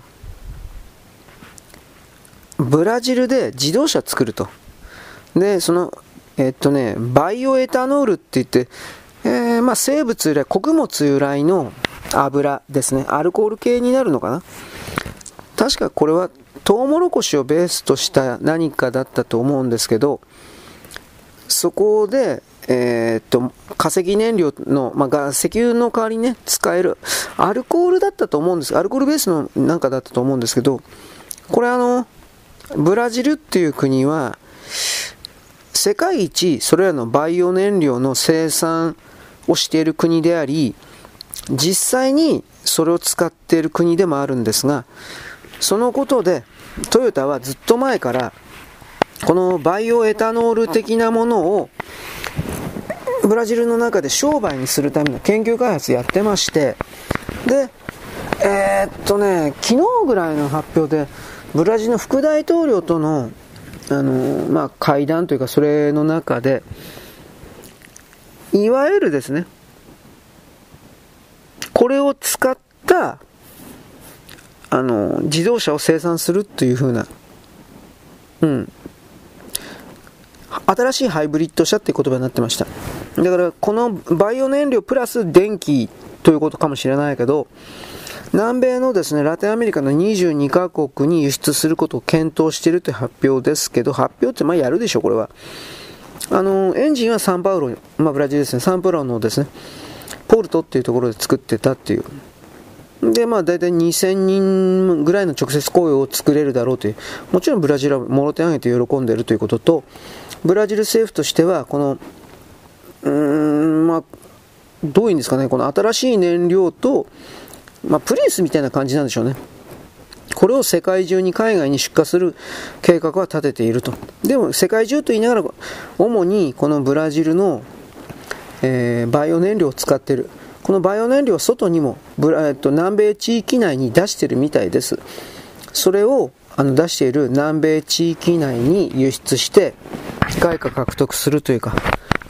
ブラジルで自動車作ると。で、その、えっとね、バイオエタノールって言って、えー、まあ、生物由来、穀物由来の油ですね。アルコール系になるのかな確かこれはトウモロコシをベースとした何かだったと思うんですけど、そこで、えー、っと、化石燃料の、まあ、石油の代わりにね、使える、アルコールだったと思うんです、アルコールベースのなんかだったと思うんですけど、これあの、ブラジルっていう国は、世界一それらのバイオ燃料の生産をしている国であり、実際にそれを使っている国でもあるんですが、そのことでトヨタはずっと前からこのバイオエタノール的なものをブラジルの中で商売にするための研究開発やってましてでえー、っとね昨日ぐらいの発表でブラジルの副大統領とのあの、まあ、会談というかそれの中でいわゆるですねこれを使ったあの自動車を生産するというふうな、うん、新しいハイブリッド車っていう言葉になってましただからこのバイオ燃料プラス電気ということかもしれないけど南米のですね、ラテンアメリカの22カ国に輸出することを検討しているという発表ですけど、発表ってまあやるでしょ、これは。あの、エンジンはサンパウロ、まあブラジルですね、サンパウロのですね、ポルトっていうところで作ってたっていう。で、まあ大体2000人ぐらいの直接雇用を作れるだろうという。もちろんブラジルはもろ手挙げて喜んでいるということと、ブラジル政府としては、このうーん、まあ、どういうんですかね、この新しい燃料と、まあ、プリンスみたいな感じなんでしょうね。これを世界中に海外に出荷する計画は立てていると。でも世界中と言いながら、主にこのブラジルの、えー、バイオ燃料を使っている。このバイオ燃料は外にもブラ、えっと、南米地域内に出してるみたいです。それをあの出している南米地域内に輸出して外貨獲得するというか、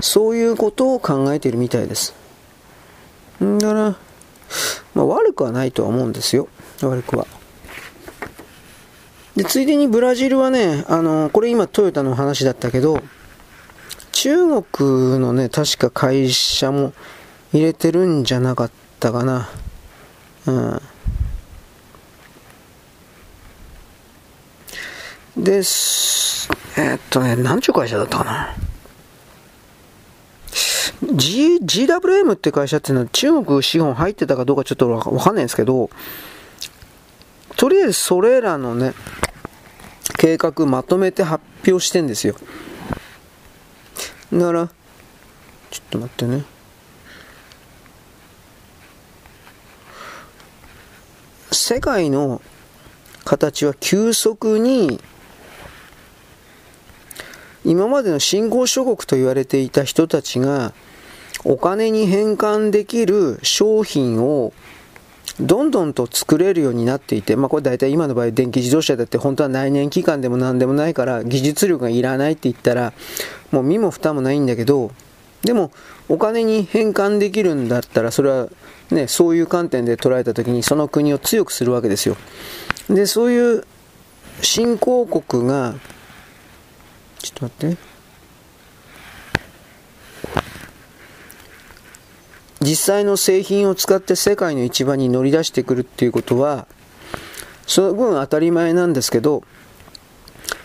そういうことを考えているみたいですん。だから、まあ、悪くはないとは思うんですよ。悪くは。で、ついでにブラジルはね、あの、これ今トヨタの話だったけど、中国のね、確か会社も入れてるんじゃなかったかな。うん。で、えー、っとね、何ちゅう会社だったかな。G、GWM って会社っていうのは中国資本入ってたかどうかちょっとわかんないんですけど、とりあえずそれらのね、計画まとめて発表してんですよ。だから、ちょっと待ってね。世界の形は急速に今までの新興諸国と言われていた人たちがお金に変換できる商品をどんどんと作れるようになっていて、まあ、これ大体今の場合電気自動車だって本当は内燃機関でも何でもないから技術力がいらないって言ったらもう身も蓋もないんだけどでもお金に変換できるんだったらそれはねそういう観点で捉えた時にその国を強くするわけですよ。でそういう新興国がちょっと待って。実際の製品を使って世界の市場に乗り出してくるっていうことはその分当たり前なんですけど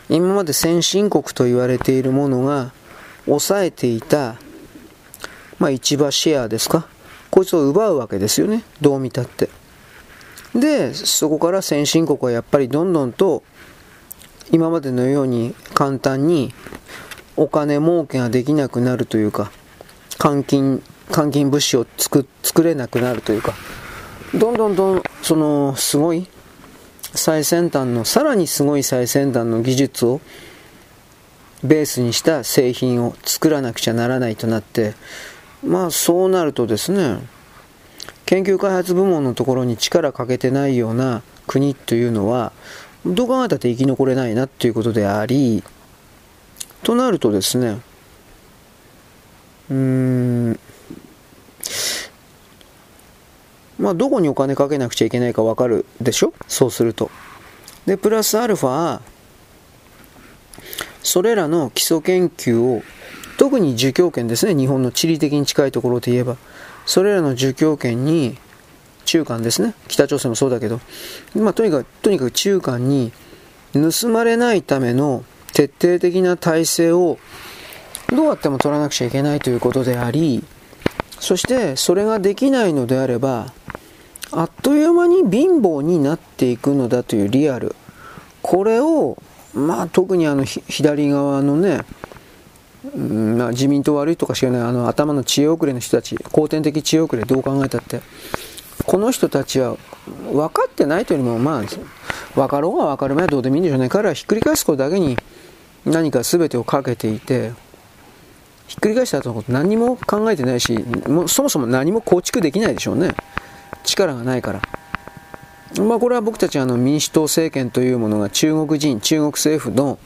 今まで先進国と言われているものが抑えていた、まあ、市場シェアですか？こいつを奪うわけですよねどう見たって。でそこから先進国はやっぱりどんどんと今までのように簡単にお金儲けができなくなるというか換金換金物資を作作れなくなるというか、どんどんどん、その、すごい最先端の、さらにすごい最先端の技術をベースにした製品を作らなくちゃならないとなって、まあそうなるとですね、研究開発部門のところに力かけてないような国というのは、どう考えたって生き残れないなっていうことであり、となるとですね、うーん、まあ、どこにお金かけなくちゃいけないかわかるでしょ？そうすると。で、プラスアルファ、それらの基礎研究を、特に儒教圏ですね、日本の地理的に近いところで言えば、それらの儒教圏に、中間ですね、北朝鮮もそうだけど、まあ、とにかく、とにかく中間に盗まれないための徹底的な体制をどうやっても取らなくちゃいけないということであり、そしてそれができないのであれば、あっという間に貧乏になっていくのだというリアル。これを、まあ特にあの左側のね、うんまあ、自民党悪いとか知らないあの頭の知恵遅れの人たち、後天的知恵遅れどう考えたって、この人たちは分かってないというよりも、まあ、分かろうが分かる前はどうでもいいんでしょうね。彼はひっくり返すことだけに何か全てをかけていて、ひっくり返した後のこと何も考えてないし、もそもそも何も構築できないでしょうね。力がないから。まあこれは僕たちあの民主党政権というものが中国人、中国政府の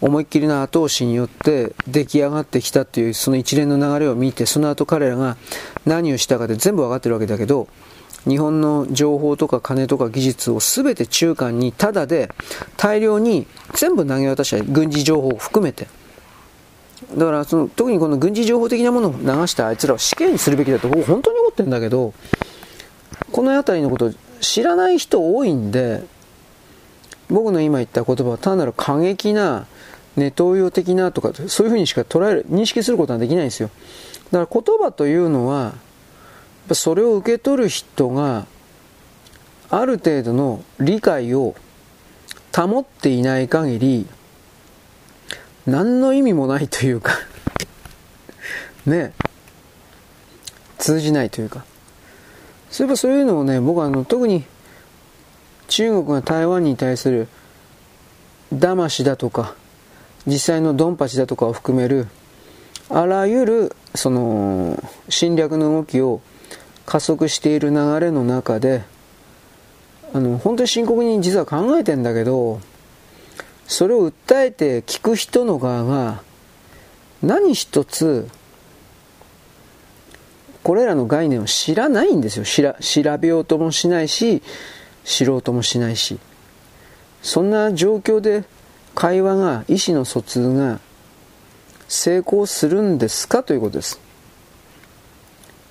思いっきりの後押しによって出来上がってきたというその一連の流れを見て、その後彼らが何をしたかで全部わかってるわけだけど、日本の情報とか金とか技術を全て中間にタダで大量に全部投げ渡した軍事情報を含めて。だからその特にこの軍事情報的なものを流したあいつらを死刑にするべきだと僕本当に思ってるんだけどこの辺りのこと知らない人多いんで僕の今言った言葉は単なる過激なネトウヨ的なとかそういうふうにしか捉える認識することはできないんですよ。だから言葉というのはそれを受け取る人がある程度の理解を保っていない限り何の意味もないというか ね通じないというか。そういえばそういうのをね、僕はあの、特に中国が台湾に対する騙しだとか、実際のドンパチだとかを含める、あらゆる、その、侵略の動きを加速している流れの中で、あの、本当に深刻に実は考えてんだけど、それを訴えて聞く人の側が、何一つ、これらの概念を知らないんですよ。調べようともしないし、知ろうともしないし。そんな状況で会話が、意思の疎通が成功するんですかということです。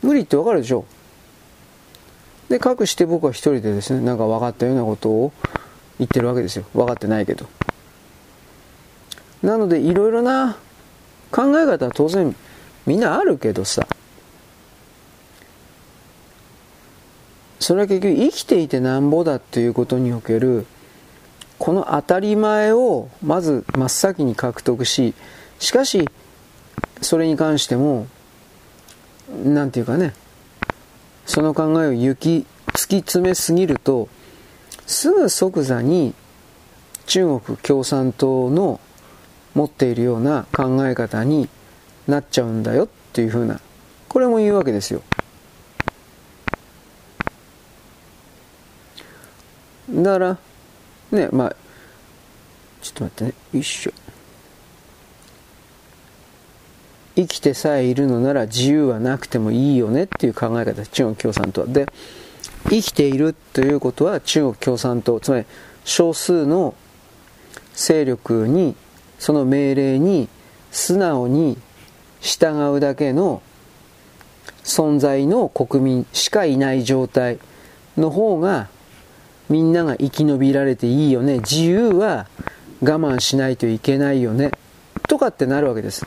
無理ってわかるでしょで、かくして僕は一人でですね、なんか分かったようなことを言ってるわけですよ。分かってないけど。なので、いろいろな考え方は当然みんなあるけどさ、それは結局生きていてなんぼだっていうことにおける、この当たり前をまず真っ先に獲得し、しかし、それに関しても、なんていうかね、その考えを行き、突き詰めすぎると、すぐ即座に中国共産党の持っているような考え方になっちゃうんだよっていうふうな、これも言うわけですよ。だから、ね、まあ、ちょっと待ってね、よいしょ。生きてさえいるのなら自由はなくてもいいよねっていう考え方、中国共産党は。で、生きているということは中国共産党、つまり少数の勢力に、その命令に素直に従うだけの存在の国民しかいない状態の方がみんなが生き延びられていいよね。自由は我慢しないといけないよね。とかってなるわけです。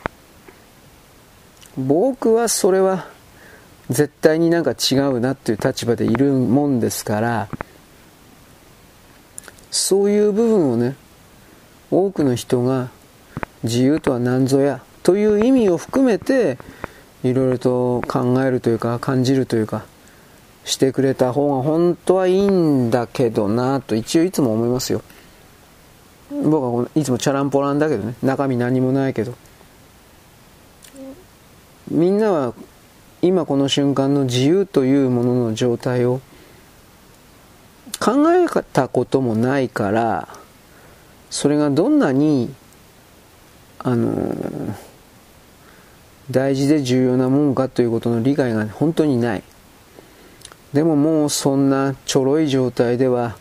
僕はそれは絶対になんか違うなっていう立場でいるもんですから、そういう部分をね、多くの人が自由とは何ぞやという意味を含めて、いろいろと考えるというか感じるというか、してくれた方が本当はいいんだけどなと一応いつも思いますよ。僕はいつもチャランポランだけどね、中身何もないけど。みんなは今この瞬間の自由というものの状態を考えたこともないから、それがどんなに、あの、大事で重要なもんかということの理解が本当にない。でももうそんなちょろい状態では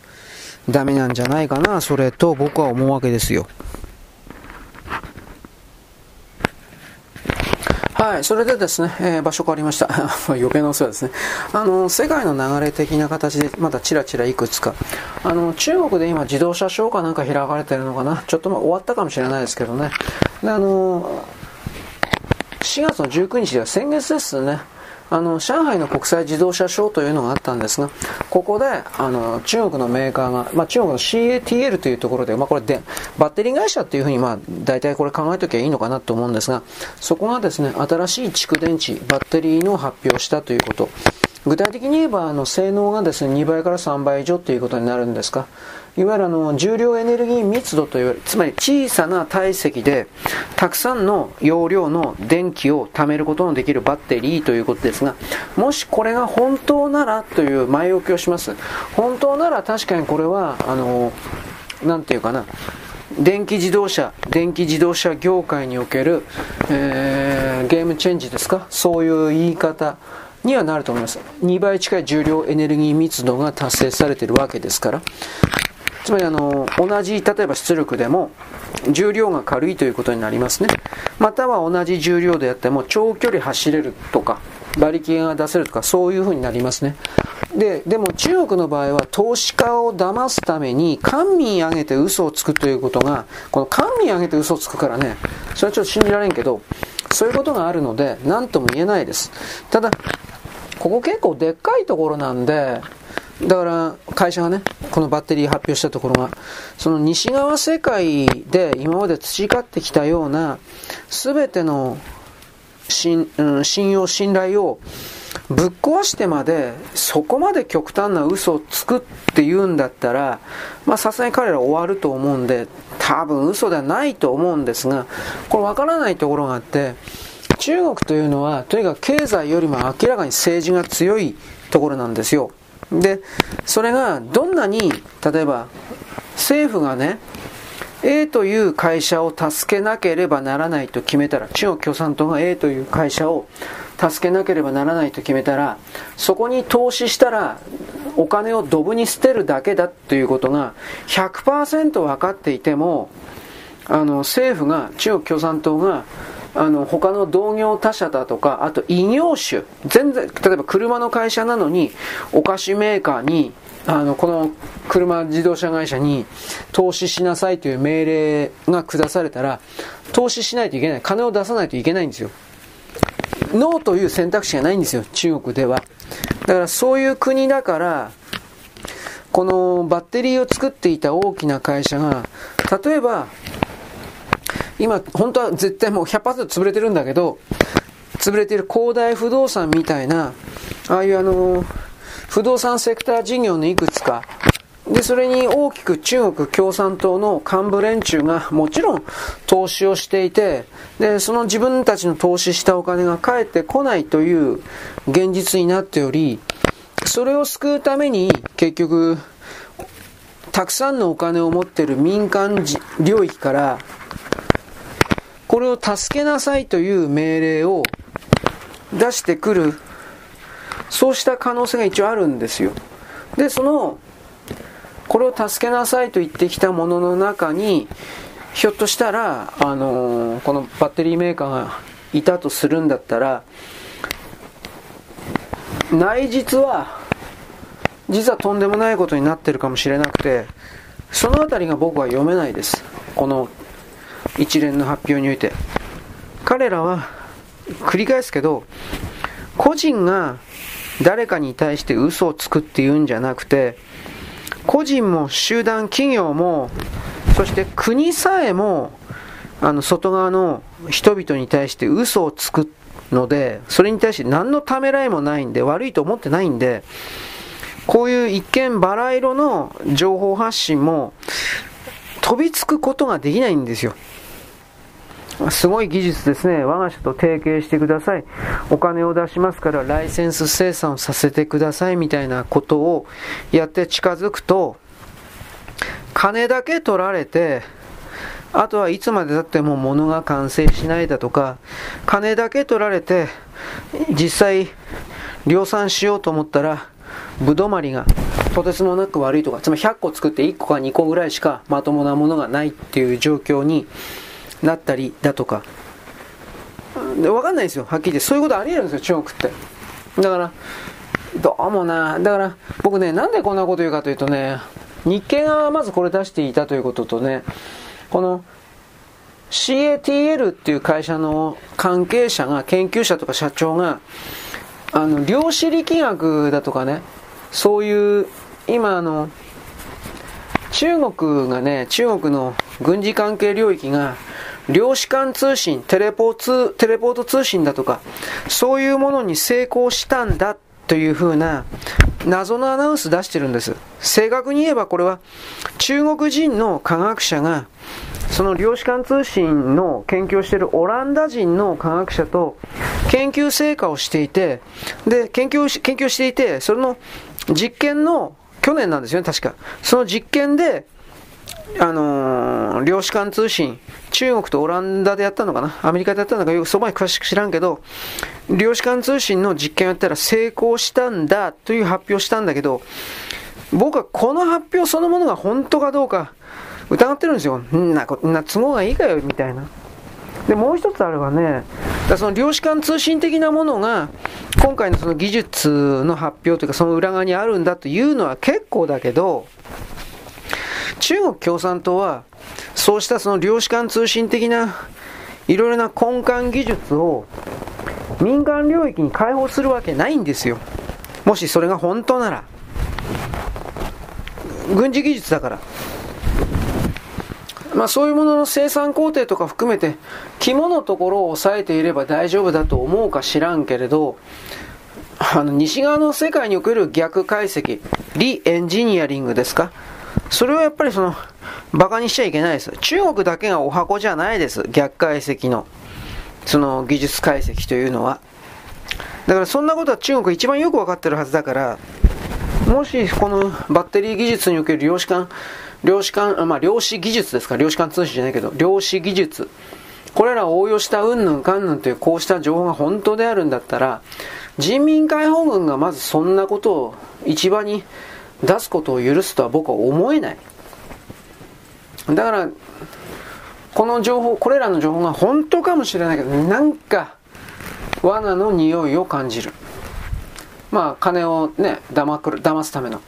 ダメなんじゃないかな、それと僕は思うわけですよ。はい、それでですね、えー、場所変わりました。余計なお世話ですね。あの、世界の流れ的な形で、まだちらちらいくつか。あの、中国で今自動車ショーかなんか開かれてるのかな？ちょっとまあ終わったかもしれないですけどね。で、あの、4月の19日では先月ですね。あの、上海の国際自動車ショーというのがあったんですが、ここで、あの、中国のメーカーが、まあ、中国の CATL というところで、まあ、これで、バッテリー会社っていうふうに、まあ、大体これ考えときゃいいのかなと思うんですが、そこがですね、新しい蓄電池、バッテリーの発表したということ。具体的に言えば、あの、性能がですね、2倍から3倍以上ということになるんですか。いわゆるあの重量エネルギー密度という、つまり小さな体積でたくさんの容量の電気を貯めることのできるバッテリーということですが、もしこれが本当ならという前置きをします。本当なら確かにこれは、あの、なんていうかな、電気自動車、電気自動車業界における、えー、ゲームチェンジですか？そういう言い方にはなると思います。2倍近い重量エネルギー密度が達成されているわけですから。つまりあの同じ例えば出力でも重量が軽いということになりますね。または同じ重量であっても長距離走れるとか馬力が出せるとかそういうふうになりますね。ででも中国の場合は投資家を騙すために官民挙げて嘘をつくということがこの官民挙げて嘘をつくからねそれはちょっと信じられんけどそういうことがあるので何とも言えないです。ただここ結構でっかいところなんでだから会社がね、このバッテリー発表したところが、その西側世界で今まで培ってきたような、すべての信,、うん、信用、信頼をぶっ壊してまでそこまで極端な嘘をつくって言うんだったらまあさすがに彼ら終わると思うんで多分嘘ではないと思うんですがこれ分からないところがあって中国というのはとにかく経済よりも明らかに政治が強いところなんですよ。でそれがどんなに例えば政府がね A という会社を助けなければならないと決めたら中国共産党が A という会社を助けなければならないと決めたらそこに投資したらお金をドブに捨てるだけだということが100%分かっていてもあの政府が中国共産党があの他の同業他社だとかあと異業種全然例えば車の会社なのにお菓子メーカーにあのこの車自動車会社に投資しなさいという命令が下されたら投資しないといけない金を出さないといけないんですよノーという選択肢がないんですよ、中国では。だからそういう国だから、このバッテリーを作っていた大きな会社が、例えば、今、本当は絶対もう100%潰れてるんだけど、潰れてる恒大不動産みたいな、ああいうあの、不動産セクター事業のいくつか、で、それに大きく中国共産党の幹部連中がもちろん投資をしていて、で、その自分たちの投資したお金が返ってこないという現実になっており、それを救うために結局、たくさんのお金を持っている民間領域から、これを助けなさいという命令を出してくる、そうした可能性が一応あるんですよ。で、そのこれを助けなさいと言ってきたものの中に、ひょっとしたら、あのー、このバッテリーメーカーがいたとするんだったら、内実は、実はとんでもないことになってるかもしれなくて、そのあたりが僕は読めないです。この一連の発表において。彼らは、繰り返すけど、個人が誰かに対して嘘をつくっていうんじゃなくて、個人も集団企業も、そして国さえも、あの、外側の人々に対して嘘をつくので、それに対して何のためらいもないんで、悪いと思ってないんで、こういう一見バラ色の情報発信も飛びつくことができないんですよ。すごい技術ですね。我が社と提携してください。お金を出しますからライセンス生産をさせてくださいみたいなことをやって近づくと、金だけ取られて、あとはいつまでたっても物が完成しないだとか、金だけ取られて、実際量産しようと思ったら、ぶどまりがとてつもなく悪いとか、つまり100個作って1個か2個ぐらいしかまともなものがないっていう状況になったりだとか、で分かんないんですよ、はっきり言って。そういうことあり得るんですよ、中国って。だから、どうもな、だから僕ね、なんでこんなこと言うかというとね、日経がまずこれ出していたということとね、この CATL っていう会社の関係者が、研究者とか社長が、あの、量子力学だとかね、そういう、今あの、中国がね、中国の軍事関係領域が、量子間通信、テレポーテレポート通信だとか、そういうものに成功したんだというふうな謎のアナウンス出してるんです。正確に言えばこれは中国人の科学者がその量子間通信の研究をしているオランダ人の科学者と研究成果をしていて、で、研究、研究していて、それの実験の去年なんですよね、確か。その実験で、あのー、量子間通信、中国とオランダでやったのかなアメリカでやったのかよくそばに詳しく知らんけど、量子間通信の実験をやったら成功したんだという発表したんだけど、僕はこの発表そのものが本当かどうか疑ってるんですよ。んな、んな都合がいいかよ、みたいな。で、もう一つあればね、だその量子間通信的なものが、今回のその技術の発表というか、その裏側にあるんだというのは結構だけど、中国共産党は、そうしたその量子間通信的ないろいろな根幹技術を民間領域に開放するわけないんですよ。もしそれが本当なら。軍事技術だから。まあそういうものの生産工程とか含めて、肝のところを押さえていれば大丈夫だと思うか知らんけれど、あの、西側の世界における逆解析、リエンジニアリングですか？それをやっぱりその、馬鹿にしちゃいけないです。中国だけがお箱じゃないです。逆解析の、その技術解析というのは。だからそんなことは中国一番よくわかってるはずだから、もしこのバッテリー技術における量子間、量子間、まあ量子技術ですか、量子間通信じゃないけど、量子技術。これらを応用したうんぬんかんぬんというこうした情報が本当であるんだったら、人民解放軍がまずそんなことを市場に出すことを許すとは僕は思えない。だから、この情報、これらの情報が本当かもしれないけど、なんか、罠の匂いを感じる。まあ、金をね、騙くる、騙すための。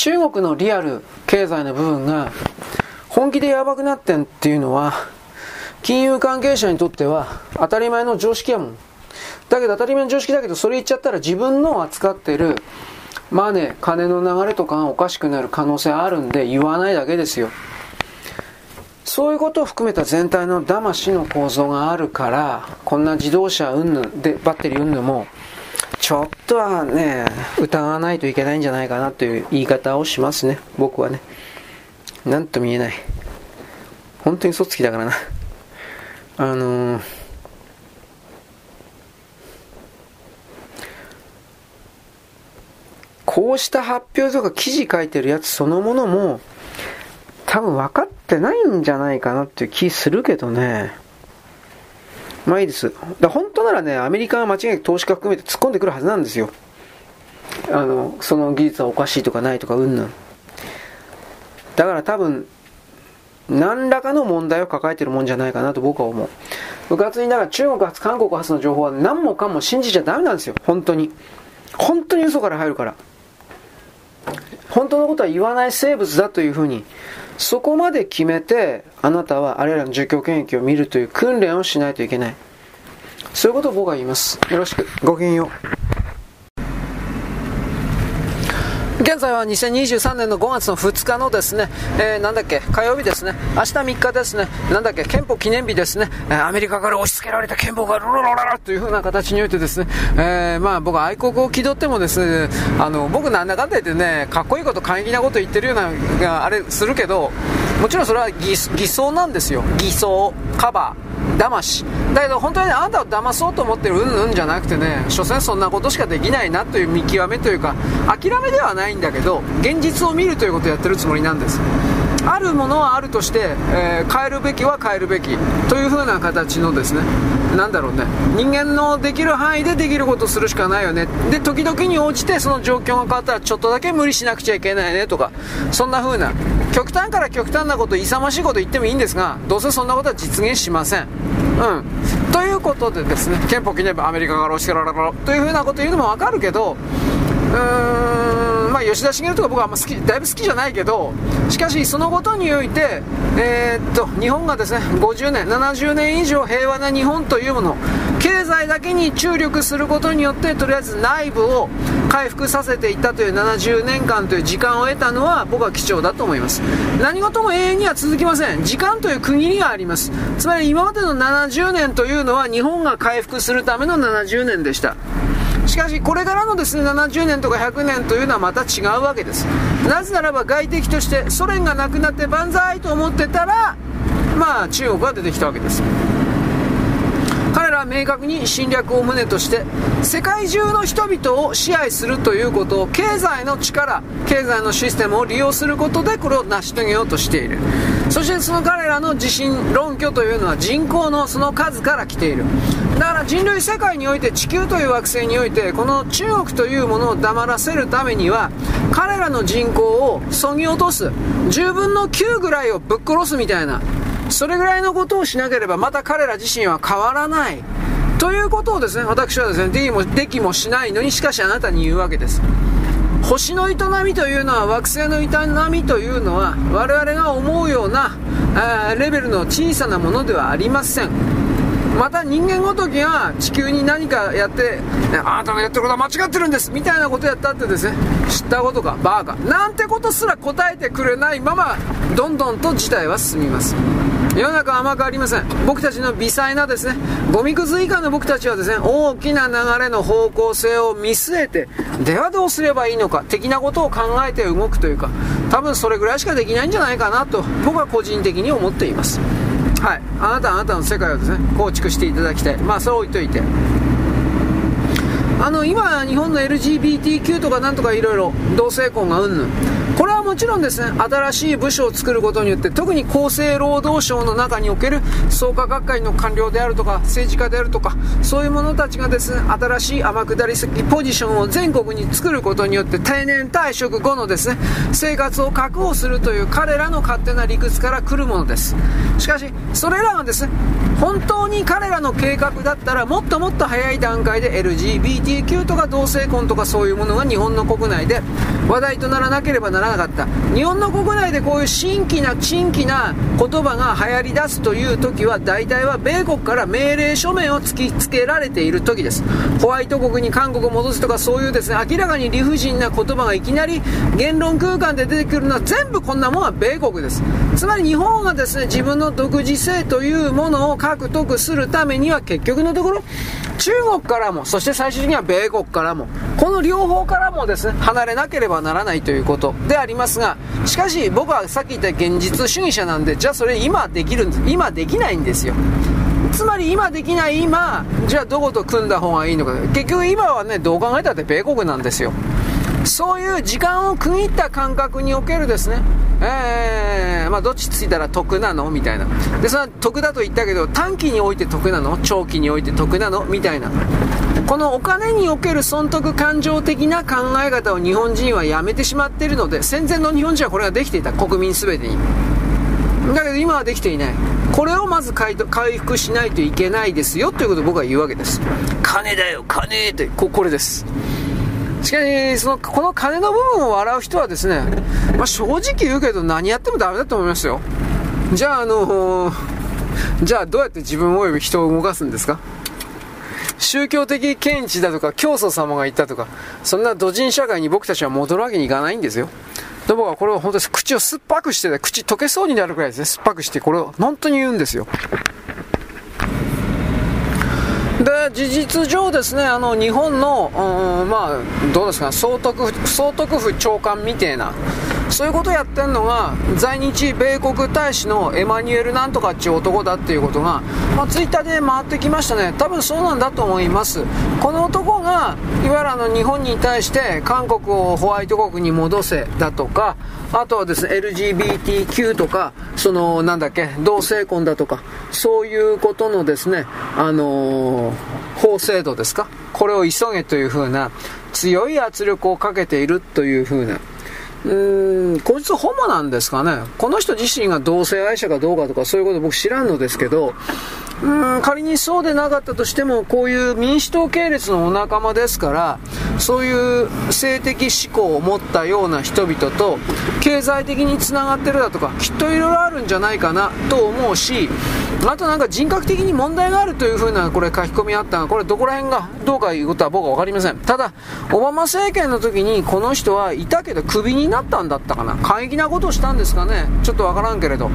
中国のリアル経済の部分が本気でやばくなってんっていうのは、金融関係者にとっては当たり前の常識やもん。だけど当たり前の常識だけど、それ言っちゃったら自分の扱ってるマネー、金の流れとかがおかしくなる可能性あるんで言わないだけですよ。そういうことを含めた全体の騙しの構造があるから、こんな自動車云々で、バッテリー云々も、ちょっとはね、疑わないといけないんじゃないかなという言い方をしますね、僕はね。なんとも言えない。本当に嘘つきだからな。あのー、こうした発表とか記事書いてるやつそのものも、多分分かってないんじゃないかなっていう気するけどね。まあいいです。だ本当ならね、アメリカは間違いなく投資家含めて突っ込んでくるはずなんですよ。あの、その技術はおかしいとかないとか、うんぬん。だから多分、何らかの問題を抱えてるもんじゃないかなと僕は思う。部活にだから中国発、韓国発の情報は何もかも信じちゃダメなんですよ。本当に。本当に嘘から入るから。本当のことは言わない生物だというふうにそこまで決めて、あなたはあれらの状況権益を見るという訓練をしないといけない。そういうことを僕は言います。よろしく。ごきげんよう。現在は2023年の5月の2日のですね、えー、なんだっけ、火曜日ですね、明日3日ですね、なんだっけ、憲法記念日ですね、えアメリカから押し付けられた憲法がロロロロロという風な形においてですね、えー、まあ僕は愛国を気取ってもですね、あの、僕なんだかんだ言ってね、かっこいいこと、過激なこと言ってるような、あれするけど、もちろんそれは偽装なんですよ。偽装、カバー。騙しだけど本当に、あなたを騙そうと思ってるうんうんじゃなくてね所詮そんなことしかできないなという見極めというか諦めではないんだけど現実を見るということをやってるつもりなんです。あるものはあるとして、えー、変えるべきは変えるべきという風な形のですねなんだろうね。人間のできる範囲でできることをするしかないよね。で時々に応じてその状況が変わったらちょっとだけ無理しなくちゃいけないねとかそんな風な極端から極端なこと勇ましいこと言ってもいいんですがどうせそんなことは実現しません。うん。ということでですね憲法記念日アメリカから押し付けらという風なこと言うのもわかるけどうーんまあ、吉田茂とか僕はあんま好きだいぶ好きじゃないけどしかしそのことにおいて、えー、っと日本がですね50年70年以上平和な日本というもの経済だけに注力することによってとりあえず内部を回復させていったという70年間という時間を得たのは僕は貴重だと思います。何事も永遠には続きません。時間という区切りがあります。つまり今までの70年というのは日本が回復するための70年でした。しかしこれからのですね70年とか100年というのはまた違うわけです。なぜならば外敵としてソ連がなくなって万歳と思ってたらまあ中国が出てきたわけです。彼らは明確に侵略を旨として世界中の人々を支配するということを経済の力経済のシステムを利用することでこれを成し遂げようとしている。そしてその彼らの自信論拠というのは人口のその数から来ている。だから人類世界において地球という惑星においてこの中国というものを黙らせるためには彼らの人口をそぎ落とす。10分の9ぐらいをぶっ殺すみたいな。それぐらいのことをしなければまた彼ら自身は変わらない。ということをですね私はですねできもできもしないのにしかしあなたに言うわけです。星の営みというのは惑星の営みというのは我々が思うようなレベルの小さなものではありません。また人間ごときが地球に何かやって、あなたのやってることは間違ってるんですみたいなことやったってですね知ったことかバーカなんてことすら答えてくれないままどんどんと事態は進みます。世の中甘くありません。僕たちの微細なですね、ゴミくず以下の僕たちはですね、大きな流れの方向性を見据えて、ではどうすればいいのか、的なことを考えて動くというか、多分それぐらいしかできないんじゃないかなと、僕は個人的に思っています。はい。あなたあなたの世界をですね、構築していただきたい。まあ、そう置いといて。あの今、日本の LGBTQ とかなんとかいろいろ同性婚がうんぬん、これはもちろんですね新しい部署を作ることによって特に厚生労働省の中における創価学会の官僚であるとか政治家であるとかそういう者たちがですね新しい天下り先ポジションを全国に作ることによって定年退職後のですね生活を確保するという彼らの勝手な理屈から来るものですしかしそれらがですね本当に彼らの計画だったらもっともっと早い段階で l 石油とか同性婚とかそういうものが日本の国内で話題とならなければならなかった。日本の国内でこういう新規な珍奇な言葉が流行り出すという時は大体は米国から命令書面を突きつけられている時です。ホワイト国に韓国を戻すとかそういうですね明らかに理不尽な言葉がいきなり言論空間で出てくるのは全部こんなものは米国です。つまり日本がですね自分の独自性というものを獲得するためには結局のところ中国からもそして最終的には米国からもこの両方からもですね離れなければならないということでありますがしかし僕はさっき言った現実主義者なんでじゃあそれ今できるんです今できないんですよ。つまり今できない今じゃあどこと組んだ方がいいのか。結局今はねどう考えたって米国なんですよ。そういう時間を区切った感覚におけるですね、えー、まあ、どっちついたら得なの？みたいな。で、それは得だと言ったけど、短期において得なの？長期において得なの？みたいな。このお金における損得感情的な考え方を日本人はやめてしまっているので、戦前の日本人はこれができていた。国民全てに。だけど今はできていない。これをまず回復しないといけないですよということを僕は言うわけです。金だよ、金ってこ、これです。しかし、その、この金の部分を笑う人はですね、まあ、正直言うけど何やってもダメだと思いますよ。じゃあ、あの、じゃあどうやって自分及び人を動かすんですか？宗教的見地だとか、教祖様が言ったとか、そんな土人社会に僕たちは戻るわけにいかないんですよ。で僕はこれを本当に口を酸っぱくして、口溶けそうになるくらいですね、酸っぱくして、これを本当に言うんですよ。事実上ですねあの日本の、うん、まあどうですか総督府総督府長官みたいなそういうことをやってるのが在日米国大使のエマニュエルなんとかっていう男だっていうことが、まあ、ツイッターで回ってきましたね。多分そうなんだと思います。この男がいわゆるあの日本に対して韓国をホワイト国に戻せだとかあとはですね LGBTQ とかそのなんだっけ同性婚だとかそういうことのですねあのー、法制度ですか？これを急げというふうな強い圧力をかけているというふうなうん、こいつホモなんですかね？この人自身が同性愛者かどうかとかそういうこと僕知らんのですけど、うん仮にそうでなかったとしてもこういう民主党系列のお仲間ですからそういう性的思考を持ったような人々と経済的につながってるだとかきっといろいろあるんじゃないかなと思うしあとなんか人格的に問題があるというふうなこれ書き込みあったがこれどこら辺がどうかいうことは僕は分かりませんただオバマ政権の時にこの人はいたけどクビになったんだったかな。過激なことしたんですかね。ちょっと分からんけれど。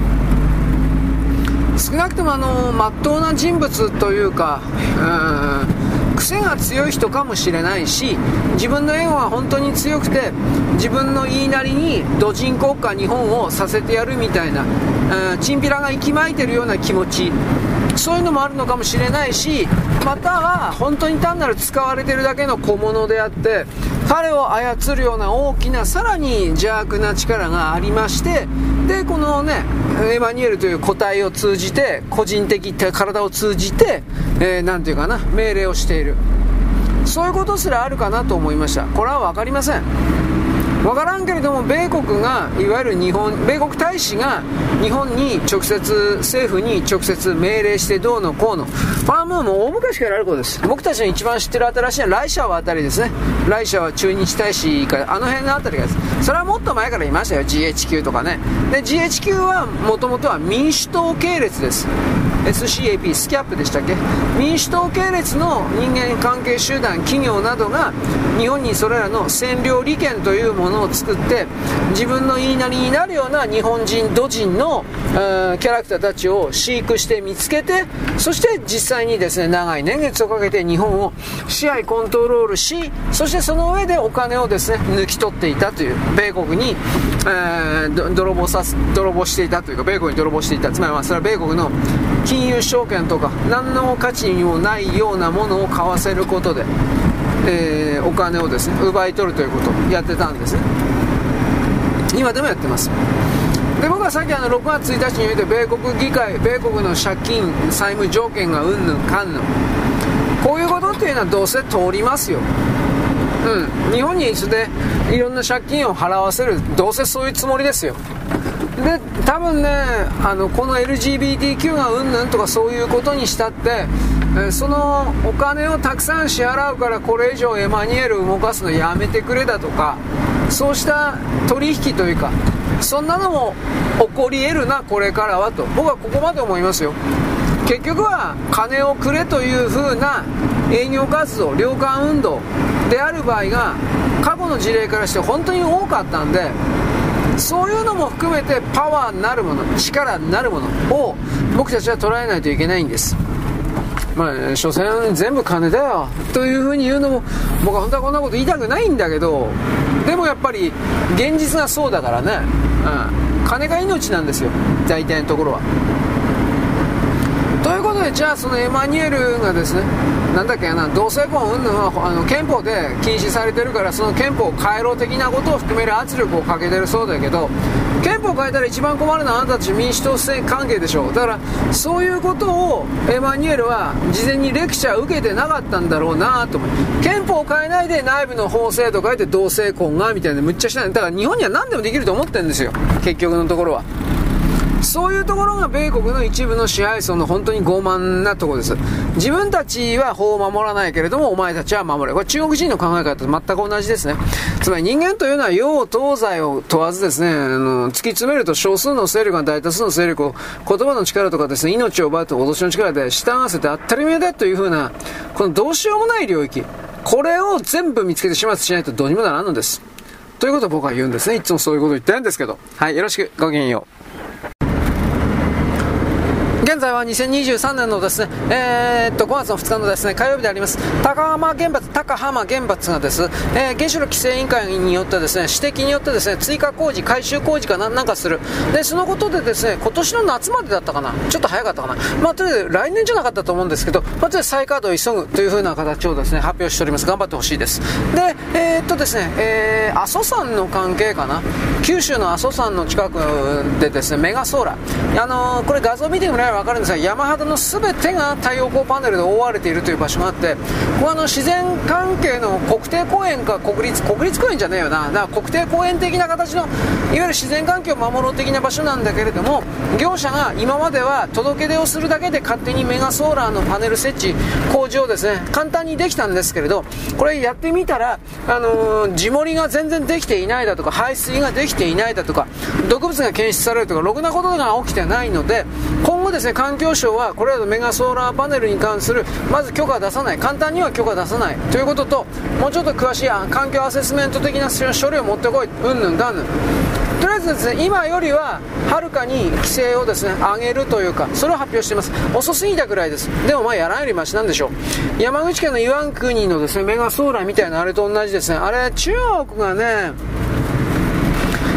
少なくともあの真っ当な人物というか、うん、癖が強い人かもしれないし自分のエゴが本当に強くて自分の言いなりに土人国家日本をさせてやるみたいな、うん、チンピラが息巻いてるような気持ち。そういうのもあるのかもしれないしまたは本当に単なる使われてるだけの小物であって彼を操るような大きなさらに邪悪な力がありましてでこのねエマニュエルという個体を通じて個人的体を通じてえー、ていうかな命令をしている。そういうことすらあるかなと思いました。これは分かりません。分からんけれども米国がいわゆる日本米国大使が日本に直接政府に直接命令してどうのこうのファームーも大昔からあることです。僕たちの一番知ってる新しいのはライシャワあたりですね。ライシャワ駐日大使からあの辺のあたりがです。それはもっと前からいましたよ。GHQ とかね。で GHQ はもともとは民主党系列です SCAP スキャップでしたっけ？民主党系列の人間関係集団企業などが日本にそれらの占領利権というものを作って自分の言いなりになるような日本人土人の、えキャラクターたちを飼育して見つけてそして実際にですね長い年月をかけて日本を支配コントロールしそしてその上でお金をですね抜き取っていたという米国に、えー、泥棒さす泥棒していたというか米国に泥棒していた。つまりまあそれは米国の金融証券とか何の価値にもないようなものを買わせることで、えー、お金をですね奪い取るということをやってたんですね。今でもやってます。で僕はさっきあの6月1日において米国議会米国の借金債務条件がうんぬんかんぬん。こういうことっていうのはどうせ通りますよ。うん。日本にいつでいろんな借金を払わせるどうせそういうつもりですよ。で多分ねあのこの LGBTQ がうんぬんとかそういうことにしたって、えそのお金をたくさん支払うからこれ以上エマニュエル動かすのやめてくれだとかそうした取引というかそんなのも起こり得るなこれからはと。僕はここまで思いますよ。結局は金をくれという風な営業活動領間運動である場合が過去の事例からして本当に多かったんでそういうのも含めてパワーなるもの力なるものを僕たちは捉えないといけないんです。まあ所詮全部金だよ。というふうに言うのも僕は本当はこんなこと言いたくないんだけどでもやっぱり現実がそうだからね、うん、金が命なんですよ。大体のところは。でじゃあそのエマニュエルがですねなんだっけな同性婚云々はあの憲法で禁止されてるからその憲法を変えろ的なことを含める圧力をかけてるそうだけど憲法を変えたら一番困るのはあなたたち民主党政関係でしょう。だからそういうことをエマニュエルは事前にレクチャー受けてなかったんだろうなと思う。憲法を変えないで内部の法制度変えて同性婚がみたいなむっちゃしない。だから日本には何でもできると思ってるんですよ。結局のところは。そういうところが米国の一部の支配層の本当に傲慢なところです。自分たちは法を守らないけれども、お前たちは守れ。これ中国人の考え方と全く同じですね。つまり人間というのは洋東西を問わずですね、あの突き詰めると少数の勢力が大多数の勢力を言葉の力とかですね、命を奪うと脅しの力で従わせて当たり前だというふうな、このどうしようもない領域。これを全部見つけて始末しないとどうにもならんのです。ということを僕は言うんですね。いつもそういうことを言ってるんですけど。はい、よろしく。ごきげんよう。現在は2023年のですね、えー、っと5月の2日のですね火曜日であります。高浜原発高浜原発がです、えー、原子力規制委員会によってですね指摘によってですね追加工事改修工事かななんかする。でそのことでですね今年の夏までだったかなちょっと早かったかな。まあとりあえず来年じゃなかったと思うんですけど、まあ、とりあえず再稼働を急ぐというふうな形をですね発表しております。頑張ってほしいです。でえー、っとですね、えー、阿蘇山の関係かな。九州の阿蘇山の近くでですねメガソーラー。あのー、これ画像見てもらえば分かるんですが山肌の全てが太陽光パネルで覆われているという場所があってここはあの自然関係の国定公園か国立国立公園じゃねえよな。だから国定公園的な形のいわゆる自然環境を守ろう的な場所なんだけれども業者が今までは届け出をするだけで勝手にメガソーラーのパネル設置工事をですね簡単にできたんですけれどこれやってみたら、あのー、地盛りが全然できていないだとか排水ができていないだとか毒物が検出されるとかろくなことが起きてないので今後ですねで環境省はこれらのメガソーラーパネルに関するまず許可出さない。簡単には許可出さない。ということともうちょっと詳しい環境アセスメント的な書類を持ってこい。うんぬんだんぬん。とりあえずですね今よりははるかに規制をですね上げるというかそれを発表しています。遅すぎたくらいです。でもまあやらんよりマシなんでしょう。山口県の岩国のですねメガソーラーみたいなあれと同じですね。あれ中国がね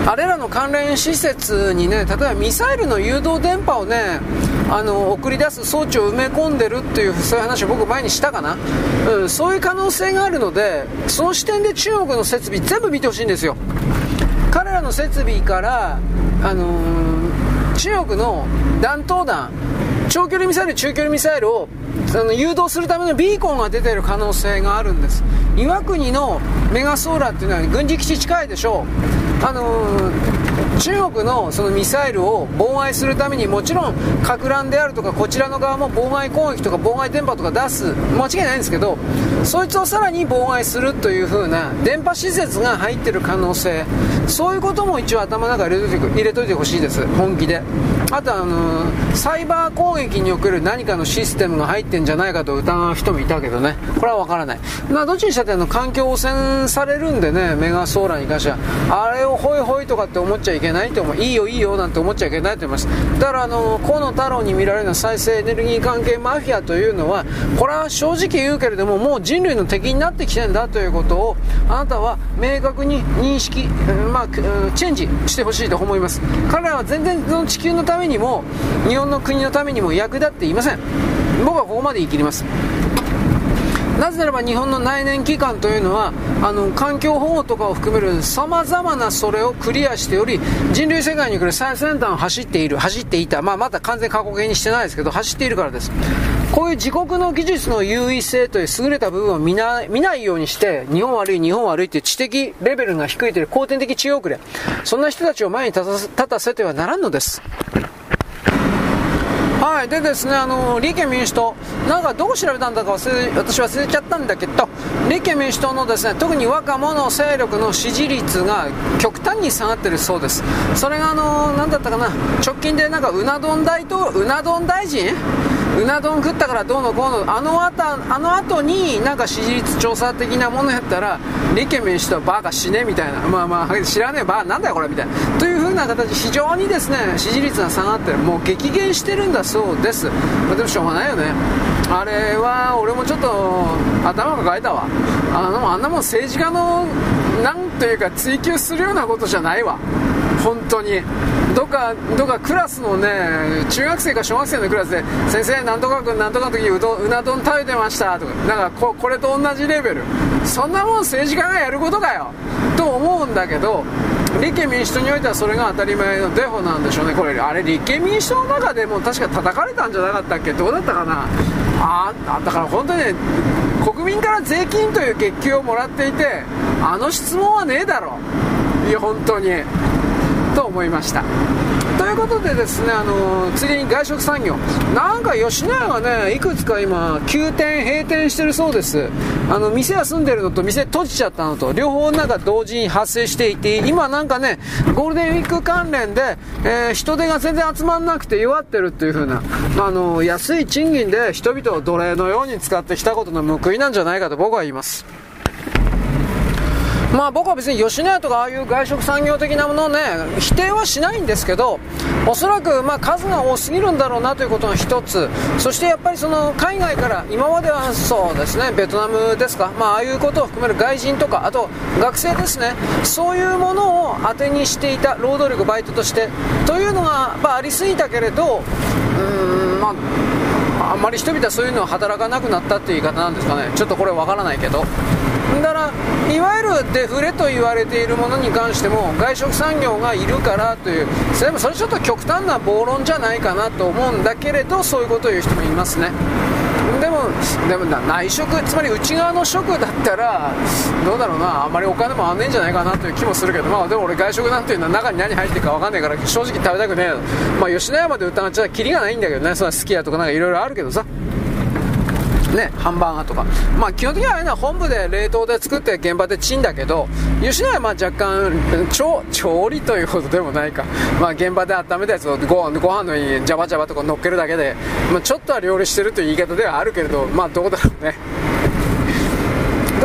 あれらの関連施設にね例えばミサイルの誘導電波をねあの送り出す装置を埋め込んでるっていうそういう話を僕前にしたかな、うん、そういう可能性があるのでその視点で中国の設備全部見てほしいんですよ。彼らの設備から、あのー、中国の弾頭弾長距離ミサイル中距離ミサイルをあの誘導するためのビーコンが出ている可能性があるんです。岩国のメガソーラーっていうのは軍事基地近いでしょう。あのー中国のそのミサイルを妨害するためにもちろんか乱であるとかこちらの側も妨害攻撃とか妨害電波とか出す間違いないんですけどそいつをさらに妨害するという風な電波施設が入ってる可能性。そういうことも一応頭の中に入れといてほしいです。本気で。あとあのサイバー攻撃における何かのシステムが入ってんじゃないかと疑う人もいたけどね。これは分からない。まあどっちにしたってあの環境汚染されるんでねメガソーラーに関しては。あれをホイホイとかって思っちゃいけないけないと思ういいよいいよなんて思っちゃいけないと思います。だからあの河野太郎に見られるような再生エネルギー関係マフィアというのはこれは正直言うけれどももう人類の敵になってきてんだということをあなたは明確に認識、まあ、チェンジしてほしいと思います。彼らは全然その地球のためにも日本の国のためにも役立っていません。僕はここまで言い切ります。なぜならば日本の内燃機関というのはあの環境保護とかを含めるさまざまなそれをクリアしており人類世界に来る最先端を走っている走っていた、まあ、まだ完全過去形にしてないですけど走っているからです。こういう自国の技術の優位性という優れた部分を見ないようにして日本悪い日本悪いっていう知的レベルが低いという後天的知遅れ。そんな人たちを前に立たせてはならんのです。はい、でですね、あの立憲民主党、なんかどこ調べたんだか忘れ私忘れちゃったんだけど、立憲民主党のですね特に若者勢力の支持率が極端に下がってるそうです。それがあのなんだったかな、直近でなんかうな丼大統うな丼大臣？うな丼食ったからどうのこうの。あの後あの後になんか支持率調査的なものやったら立憲民主党はバカ死ねみたいな。まあまあ知らねえバカなんだよこれみたいな。という風な形非常にですね支持率が下がってる。もう激減してるんだそうです、まあ、でもしょうがないよね。あれは俺もちょっと頭抱えたわ。あのあんなもん政治家のなんというか追求するようなことじゃないわ。本当に。どっかどっかクラスのね中学生か小学生のクラスで先生なんとか君なんとかの時うどうな丼食べてましたとかなんかここれと同じレベル。そんなもん政治家がやることかよ。と思うんだけど立憲民主党においてはそれが当たり前のデフォなんでしょうね。これあれ立憲民主党の中でも確か叩かれたんじゃなかったっけ？どうだったかな？ああだから本当にね国民から税金という月給をもらっていてあの質問はねえだろ。いや本当に。と思いました。ということでですね、あの次に外食産業。なんか吉野家がねいくつか今休店閉店してるそうです。あの店休んでるのと店閉じちゃったのと両方なんか同時に発生していて今なんかねゴールデンウィーク関連で、えー、人手が全然集まんなくて弱ってるっていう風な、あの安い賃金で人々を奴隷のように使ってきたことの報いなんじゃないかと僕は言います。まあ僕は別に吉野家とかああいう外食産業的なものをね否定はしないんですけどおそらくまあ数が多すぎるんだろうなということが一つ。そしてやっぱりその海外から今まではそうですねベトナムですか、まあ、ああいうことを含める外人とかあと学生ですね。そういうものを当てにしていた労働力バイトとして。というのが、まあ、ありすぎたけれどうーんまああんまり人々はそういうのは働かなくなったっていう言い方なんですかね。ちょっとこれわからないけど。だからいわゆるデフレと言われているものに関しても外食産業がいるからというそれもそれちょっと極端な暴論じゃないかなと思うんだけれどそういうことを言う人もいますね。でもでも内食つまり内側の食だったらどうだろうな。あんまりお金もあんねんじゃないかなという気もするけどまあでも俺外食なんていうのは中に何入ってるか分かんないから正直食べたくねえまあ吉野家まで疑っちゃキリがないんだけどね。そんな好きやとかなんかいろいろあるけどさ。ね、ハンバーガーとか、まあ、基本的にはあれは本部で冷凍で作って現場でチンだけど吉野家はまあ若干調調理ということでもないか、まあ、現場で温めたやつをごご飯の上にジャバジャバとか乗っけるだけで、まあ、ちょっとは料理してるという言い方ではあるけれどまあどうだろうね。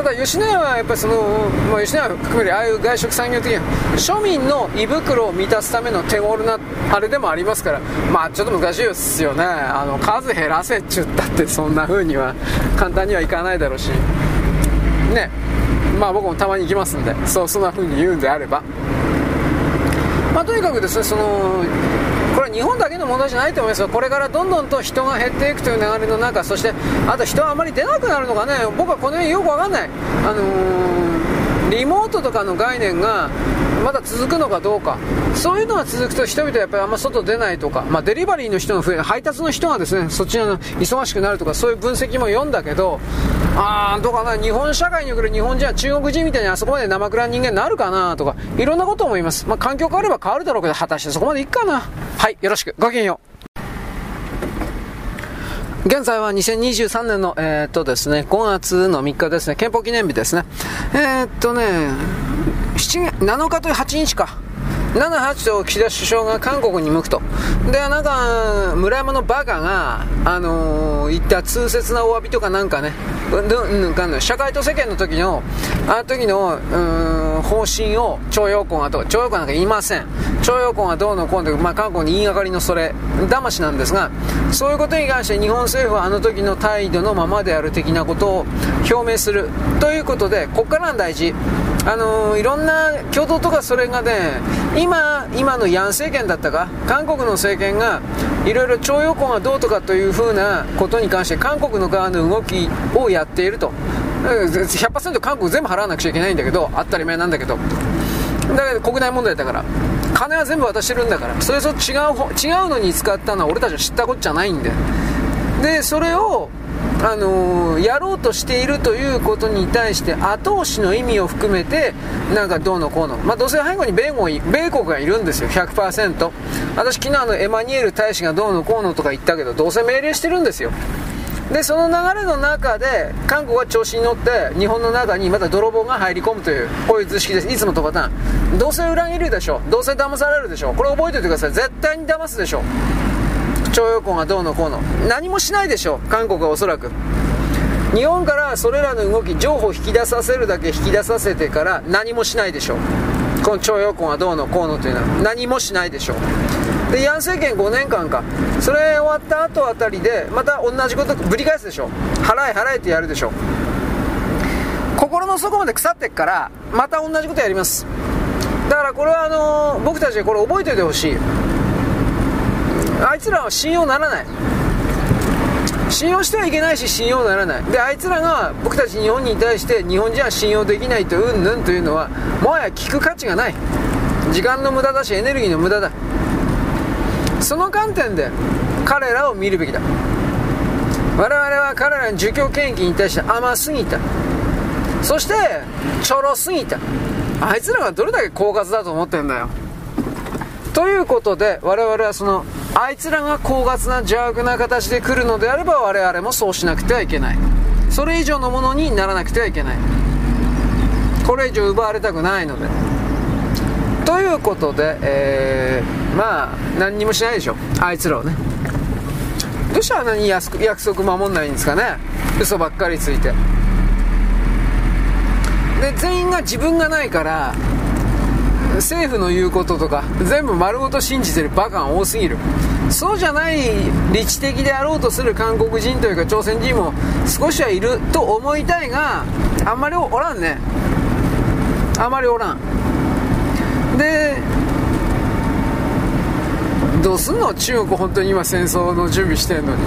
ただ吉野家はやっぱりその、まあ、吉野家含めるああいう外食産業的に庶民の胃袋を満たすための手頃なあれでもありますからまあちょっと難しいですよね。あの数減らせっちゅったってそんな風には簡単にはいかないだろうし。ね。まあ僕もたまに行きますんでそうそんな風に言うんであれば。まあとにかくですねそのれは日本だけの問題じゃないと思いますよ。これからどんどんと人が減っていくという流れの中そしてあと人はあまり出なくなるのかね。僕はこの辺よく分かんない。あのーリモートとかの概念がまだ続くのかどうか。そういうのが続くと人々はやっぱりあんま外出ないとか、まあ、デリバリーの人が増え配達の人がですねそっちの忙しくなるとかそういう分析も読んだけど。あーどうかな。日本社会に送る日本人は中国人みたいにあそこまで生暗い人間になるかなとかいろんなことを思います、まあ、環境変われば変わるだろうけど果たしてそこまでいくかな。はいよろしく。ごきげんよう。現在は2023年の、えー、っとですね、5月の3日ですね、憲法記念日ですね。えー、っとね、7, 7日と8日か。7、8と岸田首相が韓国に向くと。で、なんか、村山のバカが、あのー、言った痛切なお詫びとかなんかね、うんか社会と世間の時の、あの時の、方針を、徴用工がと、徴用工なんか言いません。徴用工がどうのこうの、まあ、韓国に言いがかりのそれ、騙しなんですが、そういうことに関して日本政府はあの時の態度のままである的なことを表明する。ということで、ここからが大事。あのー、いろんな共同とかそれがね、今、今のヤン政権だったか、韓国の政権が、いろいろ徴用工がどうとかというふうなことに関して、韓国の側の動きをやっていると。100%韓国全部払わなくちゃいけないんだけど、当たり前なんだけど。だけど国内問題だから。金は全部渡してるんだから。それと違う、違うのに使ったのは俺たちは知ったことじゃないんで。で、それを、あのー、やろうとしているということに対して後押しの意味を含めてなんかどうのこうの、まあ、同性背後に米国米国がいるんですよ100%私昨日あのエマニュエル大使がどうのこうのとか言ったけどどうせ命令してるんですよ。でその流れの中で韓国は調子に乗って日本の中にまた泥棒が入り込むというこういう図式です。いつもとパターン。どうせ裏切るでしょどうせ騙されるでしょう。これ覚えておいてください。絶対に騙すでしょ徴用工がどうのこうの。何もしないでしょ韓国はおそらく。日本からそれらの動き情報を引き出させるだけ引き出させてから何もしないでしょこの徴用工がどうのこうのというのは何もしないでしょう。でヤン政権5年間か。それ終わった後あたりでまた同じことぶり返すでしょ払え払えってやるでしょ心の底まで腐ってっからまた同じことやります。だからこれはあのー、僕たちこれ覚えておいてほしい。あいつらは信用ならない。信用してはいけないし信用ならない。であいつらが僕たち日本に対して日本人は信用できないとうんぬんというのはもはや聞く価値がない。時間の無駄だしエネルギーの無駄だ。その観点で彼らを見るべきだ。我々は彼らの儒教献金に対して甘すぎた。そしてちょろすぎた。あいつらがどれだけ狡猾だと思ってんだよ。ということで我々はそのあいつらが高圧な邪悪な形で来るのであれば我々もそうしなくてはいけない。それ以上のものにならなくてはいけない。これ以上奪われたくないので。ということで、えー、まあ何にもしないでしょ。あいつらはね。どうしてあんなに約束守んないんですかね。嘘ばっかりついて。で全員が自分がないから政府の言うこととか全部丸ごと信じてるバカが多すぎる。そうじゃない理知的であろうとする韓国人というか朝鮮人も少しはいると思いたいがあんまりおらんね。あんまりおらん。でどうすんの？中国本当に今戦争の準備してるのに。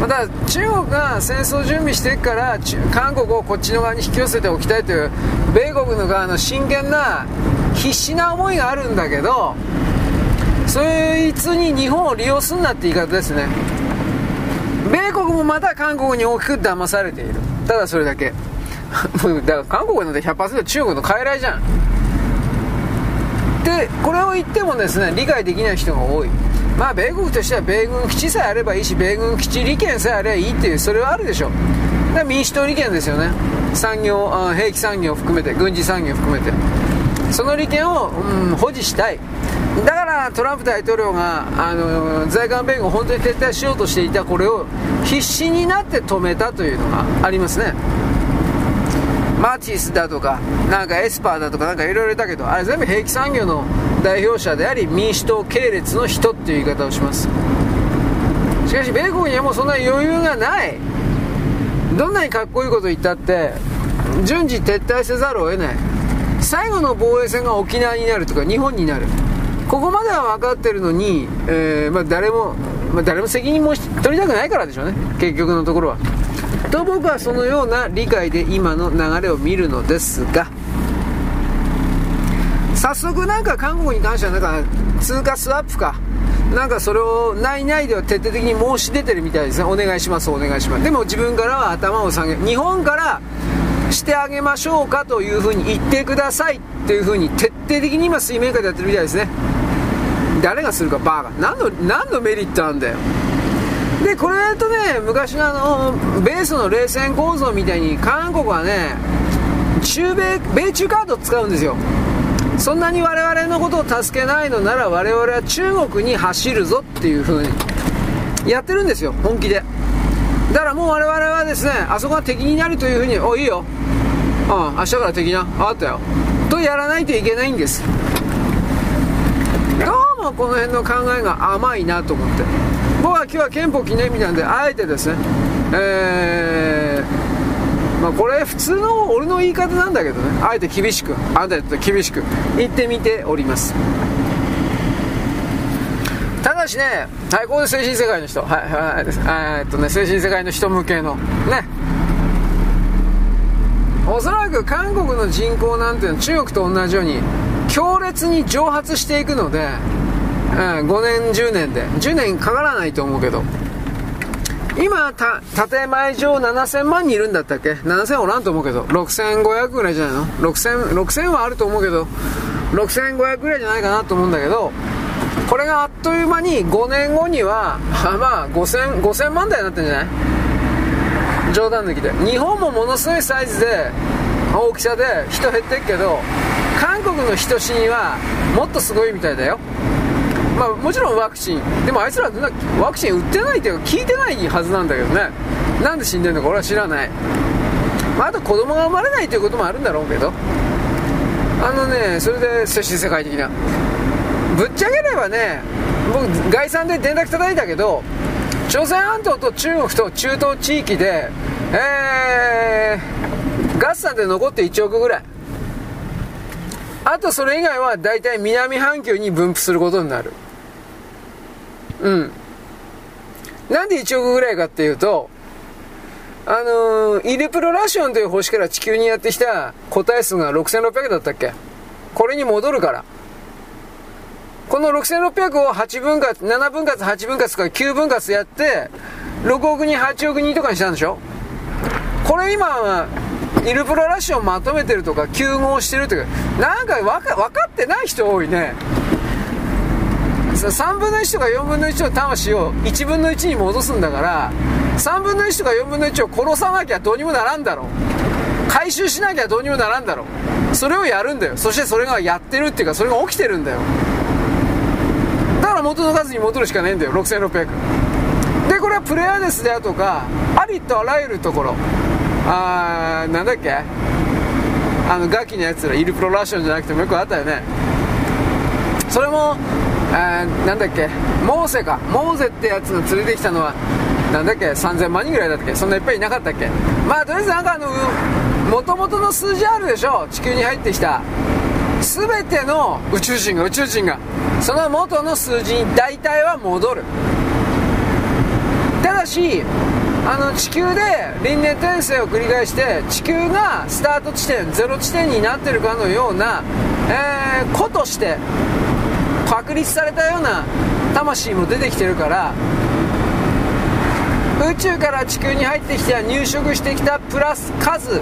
また中国が戦争準備してるから韓国をこっちの側に引き寄せておきたいという米国の側の真剣な必死な思いがあるんだけどそいつに日本を利用すんなって言い方ですね。米国もまた韓国に大きく騙されている。ただそれだけ。だから韓国なんて100%中国の傀儡じゃん。でこれを言ってもですね理解できない人が多い。まあ米国としては米軍基地さえあればいいし米軍基地利権さえあればいいっていうそれはあるでしょだ民主党利権ですよね。産業兵器産業を含めて軍事産業を含めて。その利権を、うん、保持したい。だからトランプ大統領があの在韓米軍を本当に撤退しようとしていたこれを必死になって止めたというのがありますね。マティスだとかなんかエスパーだとかなんかいろいろいたけどあれ全部兵器産業の代表者であり民主党系列の人っていう言い方をします。しかし米国にはもうそんな余裕がない。どんなにかっこいいこと言ったって順次撤退せざるを得ない。最後の防衛戦が沖縄になるとか日本になる。ここまでは分かってるのに、えー、まあ、誰も、まあ、誰も責任も取りたくないからでしょうね。結局のところは。と僕はそのような理解で今の流れを見るのですが。早速なんか韓国に関してはなんか通貨スワップか。なんかそれを内々では徹底的に申し出てるみたいですね。お願いしますお願いします。でも自分からは頭を下げ日本からしてあげましょうかというふうに言ってくださいっていうふうに徹底的に今水面下でやってるみたいですね。誰がするかバーガー何の何のメリットなんだよ。でこれとね昔のあのベースの冷戦構造みたいに韓国はね中米米中カード使うんですよ。そんなに我々のことを助けないのなら我々は中国に走るぞっていう風にやってるんですよ本気で。だからもう我々はですねあそこが敵になるというふうにおいいよ。うん明日から敵な。分かったよ。とやらないといけないんです。どうもこの辺の考えが甘いなと思って。僕は今日は憲法記念日なんであえてですねえー、まあ、これ普通の俺の言い方なんだけどね。あえて厳しく。あえて厳しく。言ってみております。ね、はい、ここで精神世界の人、はい、はい、えー、っとね、精神世界の人向けの、ね、おそらく韓国の人口なんていうのは中国と同じように強烈に蒸発していくので、うん、5年10年で。10年かからないと思うけど。今た建前上7000万人いるんだったっけ？7000おらんと思うけど。6500ぐらいじゃないの？6000, 6000はあると思うけど。6500ぐらいじゃないかなと思うんだけど。これがあっという間に5年後にはまあ5000 5000万台になってるんじゃない？冗談抜きで。日本もものすごいサイズで大きさで人減ってるけど韓国の人死にはもっとすごいみたいだよ。まあもちろんワクチン。でもあいつらワクチン売ってないっていうか聞いてないはずなんだけどね。なんで死んでんのか俺は知らない、まあ、あと子供が生まれないということもあるんだろうけど。あのねそれで接種世界的な。ぶっちゃければね僕概算で電卓叩いたけど朝鮮半島と中国と中東地域でえー、合算で残って1億ぐらい。あとそれ以外は大体南半球に分布することになる。うん。なんで1億ぐらいかっていうとあのー、イルプロラシオンという星から地球にやってきた個体数が6600だったっけ？これに戻るから。この6600を8分割、7分割、8分割とか9分割やって、6億人、8億人とかにしたんでしょ？これ今、イルプロラッシュをまとめてるとか、9合してるとか、なんか分か分かってない人多いね。3分の1とか4分の1の魂を1分の1に戻すんだから、3分の1とか4分の1を殺さなきゃどうにもならんだろう。回収しなきゃどうにもならんだろう。それをやるんだよ。そしてそれがやってるっていうか、それが起きてるんだよ。から元の数に戻るしかねえんだよ。6600でこれはプレアデスであとかありとあらゆるところ。あーなんだっけ？あのガキのやつらイルプロラッションじゃなくてもよくあったよね。それもあなんだっけ？モーセか。モーゼってやつが連れてきたのはなんだっけ？3000万人ぐらいだったっけ？そんないっぱいいなかったっけ？まあとりあえずなんかあのもともとの数字あるでしょ？地球に入ってきた。全ての宇宙人が宇宙人がその元の数字に大体は戻る。ただしあの地球で輪廻転生を繰り返して地球がスタート地点ゼロ地点になってるかのような、えー、子として確立されたような魂も出てきてるから宇宙から地球に入ってきて入植してきたプラス数。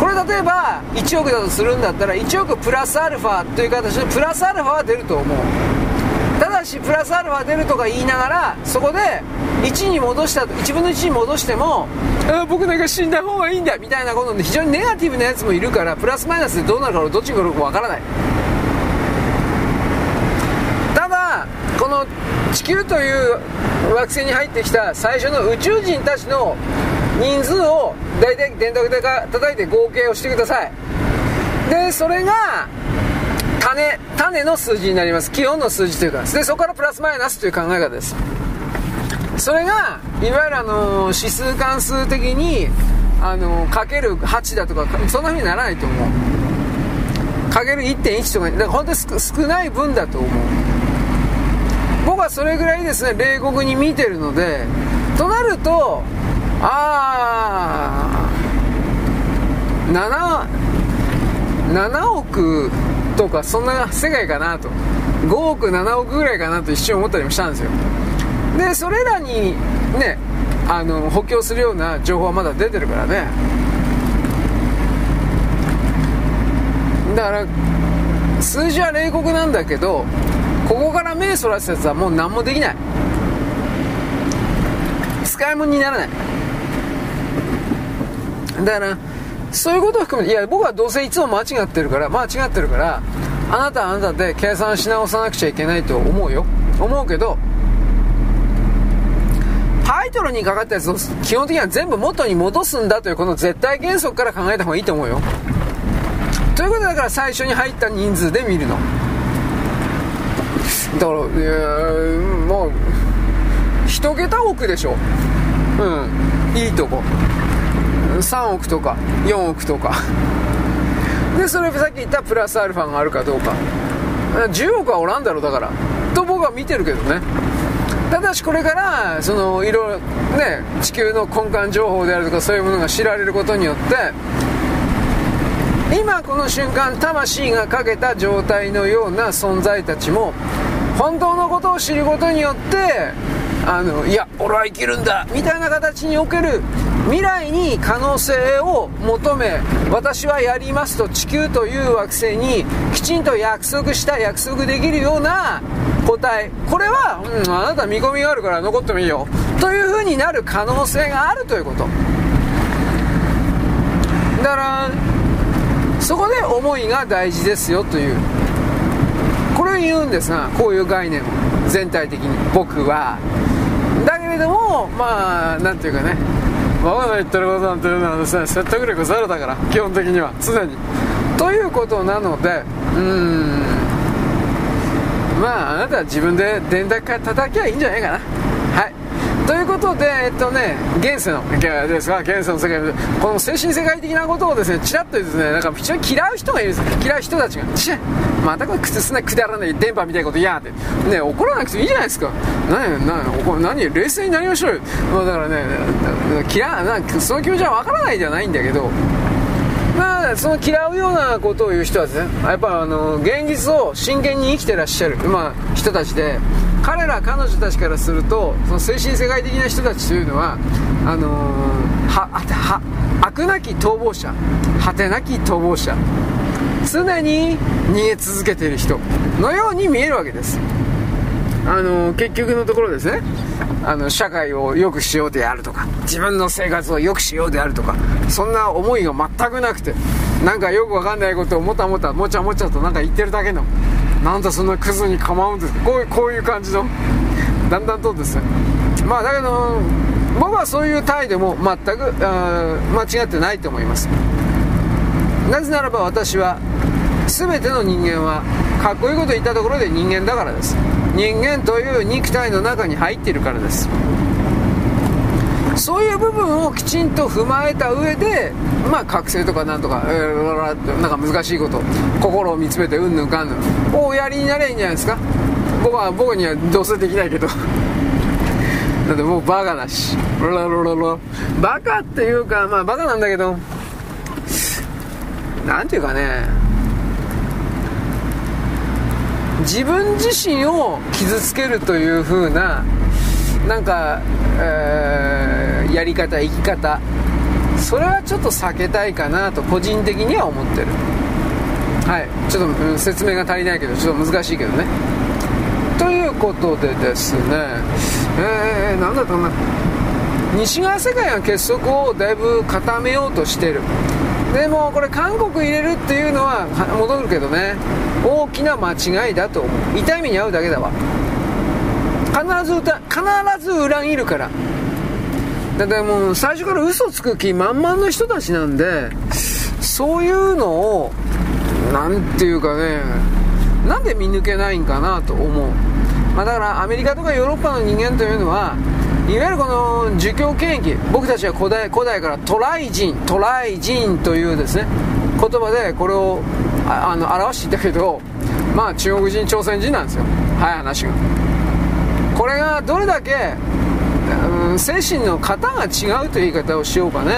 これ例えば1億だとするんだったら1億プラスアルファという形でプラスアルファは出ると思う。ただしプラスアルファ出るとか言いながらそこで1に戻した1分の1に戻しても僕なんか死んだ方がいいんだみたいなことで非常にネガティブなやつもいるからプラスマイナスでどうなるかどっちが来るかわからないただこの地球という惑星に入ってきた最初の宇宙人たちの人数を大体電卓で叩いて合計をしてください。でそれが種種の数字になります基本の数字というかでそこからプラスマイナスという考え方です。それがいわゆるあの指数関数的にあのかける8だとかそんなふうにならないと思う。かける1.1とかだから本当に少ない分だと思う。僕はそれぐらいですね冷酷に見てるのでとなるとああ 7, 7億とかそんな世界かなと。5億7億ぐらいかなと一瞬思ったりもしたんですよ。でそれらにねあの補強するような情報はまだ出てるからね。だから数字は冷酷なんだけどここから目そらすやつはもう何もできない。使い物にならない。だからそういうことを含めていや僕はどうせいつも間違ってるから間違ってるからあなたはあなたで計算し直さなくちゃいけないと思うよ。思うけどタイトルにかかったやつを基本的には全部元に戻すんだというこの絶対原則から考えた方がいいと思うよ。ということだから最初に入った人数で見るの。だからいやもう一桁億でしょ。うん。いいとこ。3億とか4億とか。でそれさっき言ったプラスアルファがあるかどうか。10億はおらんだろだから。と僕は見てるけどね。ただしこれからそのいろいろね地球の根幹情報であるとかそういうものが知られることによって今この瞬間魂がかけた状態のような存在たちも本当のことを知ることによってあのいや俺は生きるんだみたいな形における未来に可能性を求め私はやりますと地球という惑星にきちんと約束した約束できるような答え。これは、うん、あなた見込みがあるから残ってもいいよ。というふうになる可能性があるということ。だからそこで思いが大事ですよという。これを言うんですがこういう概念を全体的に僕はだけれどもまあなんていうかね。我が言ってることなんていうのはですね説得力ゼロだから基本的には。常に。ということなのでうん。まああなたは自分で電卓から叩きゃいいんじゃないかな。ということで、えっとね、現世の、ですが、現世の世界この精神世界的なことをですね、ちらっとですね、なんか非常に嫌う人がいるんです。嫌う人たちが、ちまたこれ靴すなくだらない電波みたいなこと嫌って。ね、怒らなくていいじゃないですか。何、何、何、冷静になりましょうよ。まあ、だからね、嫌、なんかその気持ちはわからないじゃないんだけど、まあ、その嫌うようなことを言う人はですね、やっぱあの、現実を真剣に生きてらっしゃる、まあ、人たちで、彼ら彼女たちからするとその精神世界的な人たちというのはあの、はは悪なき逃亡者果てなき逃亡者常に逃げ続けている人。のように見えるわけです。あの、結局のところですね。あの社会を良くしようであるとか自分の生活を良くしようであるとかそんな思いが全くなくてなんかよくわかんないことをもたもたもちゃもちゃとなんか言ってるだけのなんだそんなクズに構うんです。こういうこういう感じのだんだんとですね。まあだけど僕はそういう態度も全く間違ってないと思います。なぜならば私は全ての人間はかっこいいこと言ったところで人間だからです。人間という肉体の中に入っているからですそういう部分をきちんと踏まえた上で、まあ、覚醒とかなんとか、えー、なんか難しいこと、心を見つめてうんぬんかんぬん、をおやりになればいいんじゃないですか。僕は、僕にはどうせできないけど。だってもうバカだし。ロロロロ。バカっていうか、まあバカなんだけど、なんていうかね、自分自身を傷つけるという風ななんか、えー、やり方生き方。それはちょっと避けたいかなと個人的には思ってる。はい。ちょっと、うん、説明が足りないけどちょっと難しいけどね。ということでですね。えー、なんだったかな。西側世界が結束をだいぶ固めようとしてる。でもこれ韓国入れるっていうのは戻るけどね。大きな間違いだと思う。痛い目に遭うだけだわ。必ず歌必ず裏切るから。だからもう最初から嘘つく気満々の人たちなんでそういうのを何ていうかねなんで見抜けないんかなと思う、まあ、だからアメリカとかヨーロッパの人間というのはいわゆるこの儒教権益僕たちは古代古代からトライ人トライ人というですね言葉でこれをあの表していたけどまあ中国人朝鮮人なんですよ。早い話が。これがどれだけ、うん、精神の型が違うという言い方をしようかね。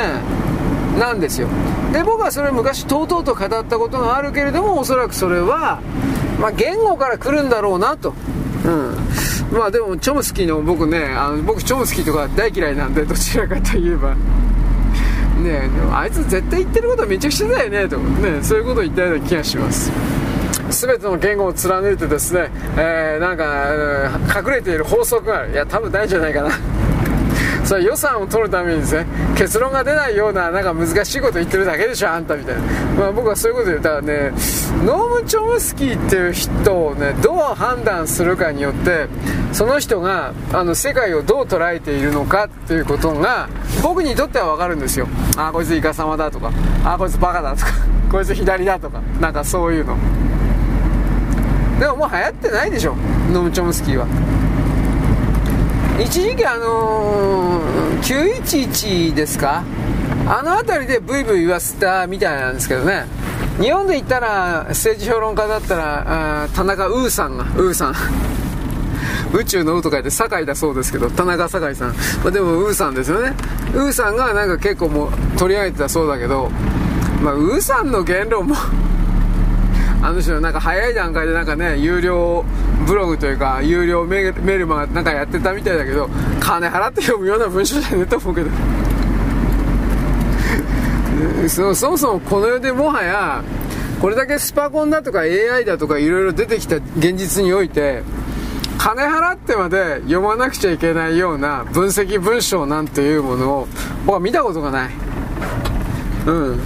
なんですよ。で僕はそれ昔とうとうと語ったことがあるけれどもおそらくそれは、まあ、言語から来るんだろうなと。うん。まあでもチョムスキーの僕ねあの僕チョムスキーとか大嫌いなんでどちらかといえば。ねあいつ絶対言ってることはめちゃくちゃだよねとねそういうことを言ったような気がします。全ての言語を貫いてですね、えー、なんか、隠れている法則があるいや多分ないんじゃないかなそれ予算を取るためにですね結論が出ないようななんか難しいこと言ってるだけでしょあんたみたいな、まあ、僕はそういうこと言ったらねノーム・チョムスキーっていう人をねどう判断するかによってその人があの世界をどう捉えているのかっていうことが僕にとっては分かるんですよ。ああこいつイカ様だとか。ああこいつバカだとか。こいつ左だとか。なんかそういうの。でももう流行ってないでしょノム・チョムスキーは。一時期あのー、911ですか？あの辺りでブイブイ言わせたみたいなんですけどね。日本で言ったら政治評論家だったら田中ウーさんがウーさん。宇宙の「う」と書いて酒井だそうですけど田中酒井さん、まあ、でもウーさんですよね。ウーさんがなんか結構もう取り上げてたそうだけどまあウーさんの言論もあの人なんか早い段階でなんかね有料ブログというか有料メルマガなんかやってたみたいだけど金払って読むような文章じゃねえと思うけど。そそもそもこの世でもはやこれだけスパコンだとか AI だとかいろいろ出てきた現実において金払ってまで読まなくちゃいけないような分析文章なんていうものを僕は見たことがない。うん。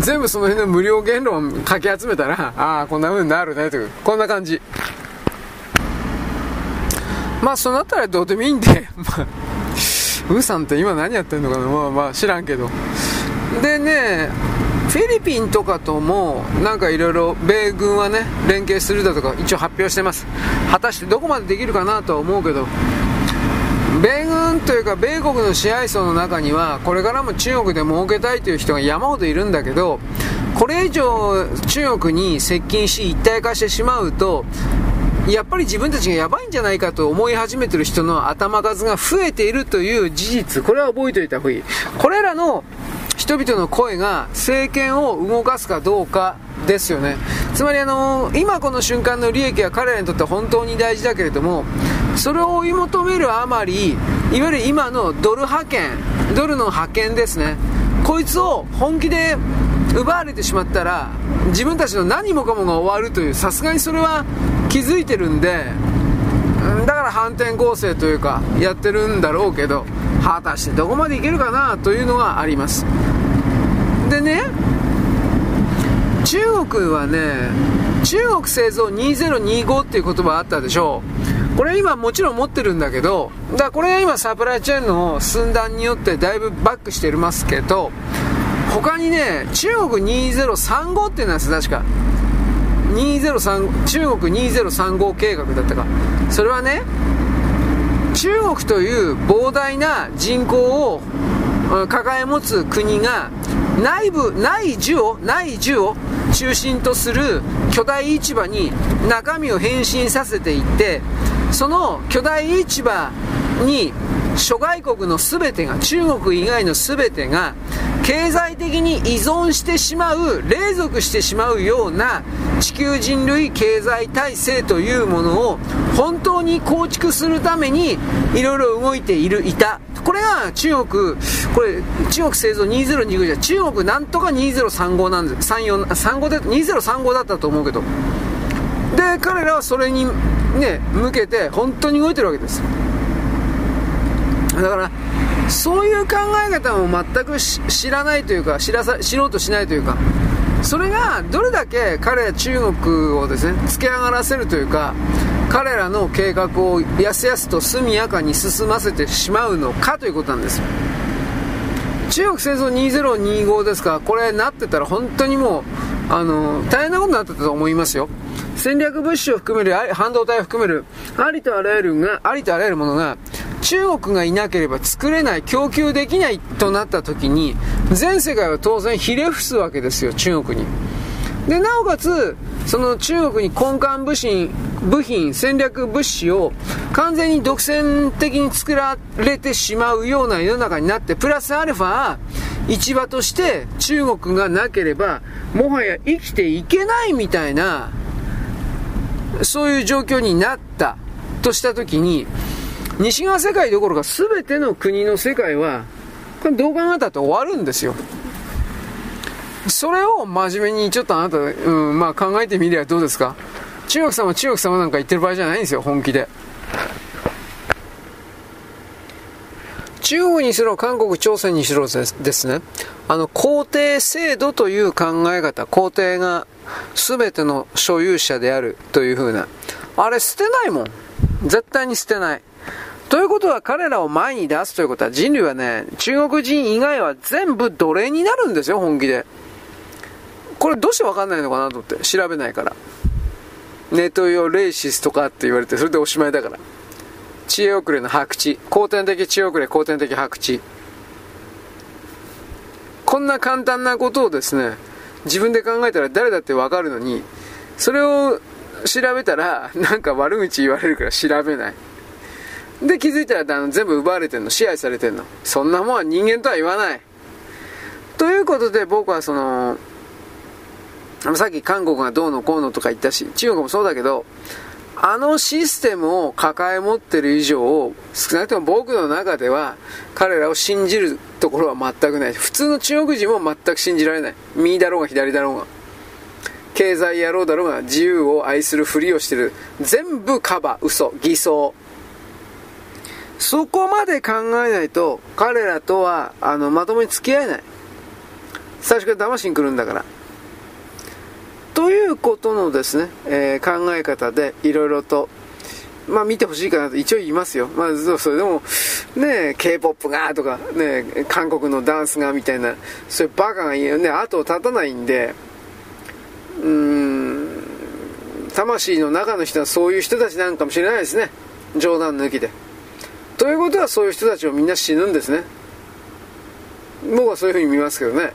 全部その辺の無料言論かき集めたら、ああ、こんな風になるね、という、こんな感じ。まあ、そうなったらどうでもいいんで、まあ、ウーさんって今何やってんのかなまあまあ知らんけど。でね、フィリピンとかともなんかいろいろ米軍はね連携するだとか一応発表してます果たしてどこまでできるかなとは思うけど米軍というか米国の支配層の中にはこれからも中国で儲けたいという人が山ほどいるんだけどこれ以上中国に接近し一体化してしまうとやっぱり自分たちがやばいんじゃないかと思い始めてる人の頭数が増えているという事実これは覚えておいた方がいい。これらの人々の声が政権を動かすかどうかですよね。つまりあの今この瞬間の利益は彼らにとって本当に大事だけれどもそれを追い求めるあまりいわゆる今のドル派遣ドルの派遣ですね。こいつを本気で奪われてしまったら自分たちの何もかもが終わるというさすがにそれは気づいてるんでだから反転攻勢というかやってるんだろうけど果たしてどこまでいけるかなというのがありますでね中国はね中国製造2025っていう言葉あったでしょうこれ今もちろん持ってるんだけど、だからこれが今サプライチェーンの寸断によってだいぶバックしてますけど、他にね、中国2035っていうのは確か。203中国2035計画だったか。それはね、中国という膨大な人口を抱え持つ国が内部、内需を、内需を中心とする巨大市場に中身を変身させていって、その巨大市場に諸外国の全てが中国以外の全てが経済的に依存してしまう隷属してしまうような地球人類経済体制というものを本当に構築するためにいろいろ動いているいた。これが中国これ中国製造2025じゃ中国なんとか2035なんです34 35で2035だったと思うけど。で彼らはそれにね向けて本当に動いてるわけです。だからそういう考え方も全く知らないというか知らさ知ろうとしないというかそれがどれだけ彼ら中国をですね突き上がらせるというか彼らの計画をやすやすと速やかに進ませてしまうのかということなんです。よ中国製造2025ですかこれなってたら本当にもうあの大変なことになってたと思いますよ。戦略物資を含める半導体を含めるありとあらゆるがありとあらゆるものが中国がいなければ作れない供給できないとなった時に全世界は当然ひれ伏すわけですよ中国に。でなおかつその中国に根幹部品部品戦略物資を完全に独占的に作られてしまうような世の中になってプラスアルファ市場として中国がなければ、もはや生きていけないみたいな、そういう状況になったとしたときに、西側世界どころか全ての国の世界は、これどう考えたって終わるんですよ。それを真面目にちょっとあなた、うん、まあ考えてみればどうですか中国様、中国様なんか言ってる場合じゃないんですよ、本気で。中国にしろ、韓国、朝鮮にしろですね、あの、皇帝制度という考え方、皇帝が全ての所有者であるというふうな、あれ捨てないもん。絶対に捨てない。ということは彼らを前に出すということは人類はね、中国人以外は全部奴隷になるんですよ、本気で。これどうしてわかんないのかなと思って調べないから。ネトヨレイシスとかって言われてそれでおしまいだから。知恵遅れの白痴。後天的知恵遅れ、後天的白痴。こんな簡単なことをですね、自分で考えたら誰だってわかるのに、それを調べたら、なんか悪口言われるから調べない。で、気づいたらあの全部奪われてんの、支配されてんの。そんなもんは人間とは言わない。ということで僕はその、さっき韓国がどうのこうのとか言ったし、中国もそうだけど、あのシステムを抱え持ってる以上、少なくとも僕の中では、彼らを信じるところは全くない。普通の中国人も全く信じられない。右だろうが左だろうが。経済野郎だろうが自由を愛するふりをしてる。全部カバー、嘘、偽装。そこまで考えないと、彼らとは、あの、まともに付き合えない。最初から騙しに来るんだから。ということのですね、えー、考え方でいろいろと、まあ見てほしいかなと一応言いますよ。まあそれでも、ね K-POP がとか、ね韓国のダンスがみたいな、そういうバカが言うね、後を絶たないんで、うーん、魂の中の人はそういう人たちなんかもしれないですね。冗談抜きで。ということはそういう人たちをみんな死ぬんですね。僕はそういうふうに見ますけどね。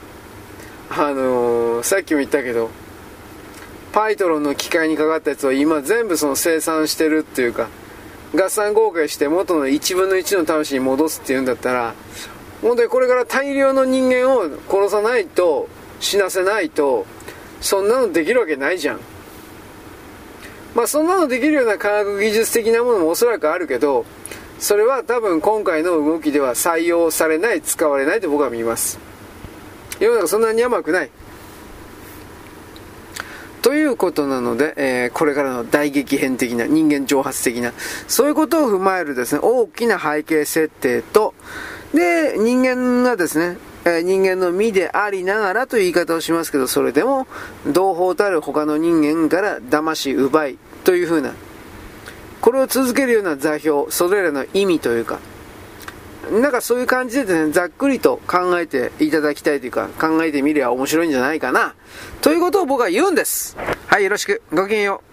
あのー、さっきも言ったけど、パイトロンの機械にかかったやつを今全部その生産してるっていうか、合算合計して元の1分の1の魂に戻すっていうんだったら、本当にこれから大量の人間を殺さないと、死なせないと、そんなのできるわけないじゃん。まあそんなのできるような科学技術的なものもおそらくあるけど、それは多分今回の動きでは採用されない、使われないと僕は見ます。世の中そんなに甘くない。ということなので、えー、これからの大激変的な、人間蒸発的な、そういうことを踏まえるですね、大きな背景設定と、で、人間がですね、えー、人間の身でありながらという言い方をしますけど、それでも、同胞たる他の人間から騙し奪いというふうな、これを続けるような座標、それらの意味というか、なんかそういう感じでですね、ざっくりと考えていただきたいというか、考えてみりゃ面白いんじゃないかな。ということを僕は言うんです。はい、よろしく。ごきげんよう。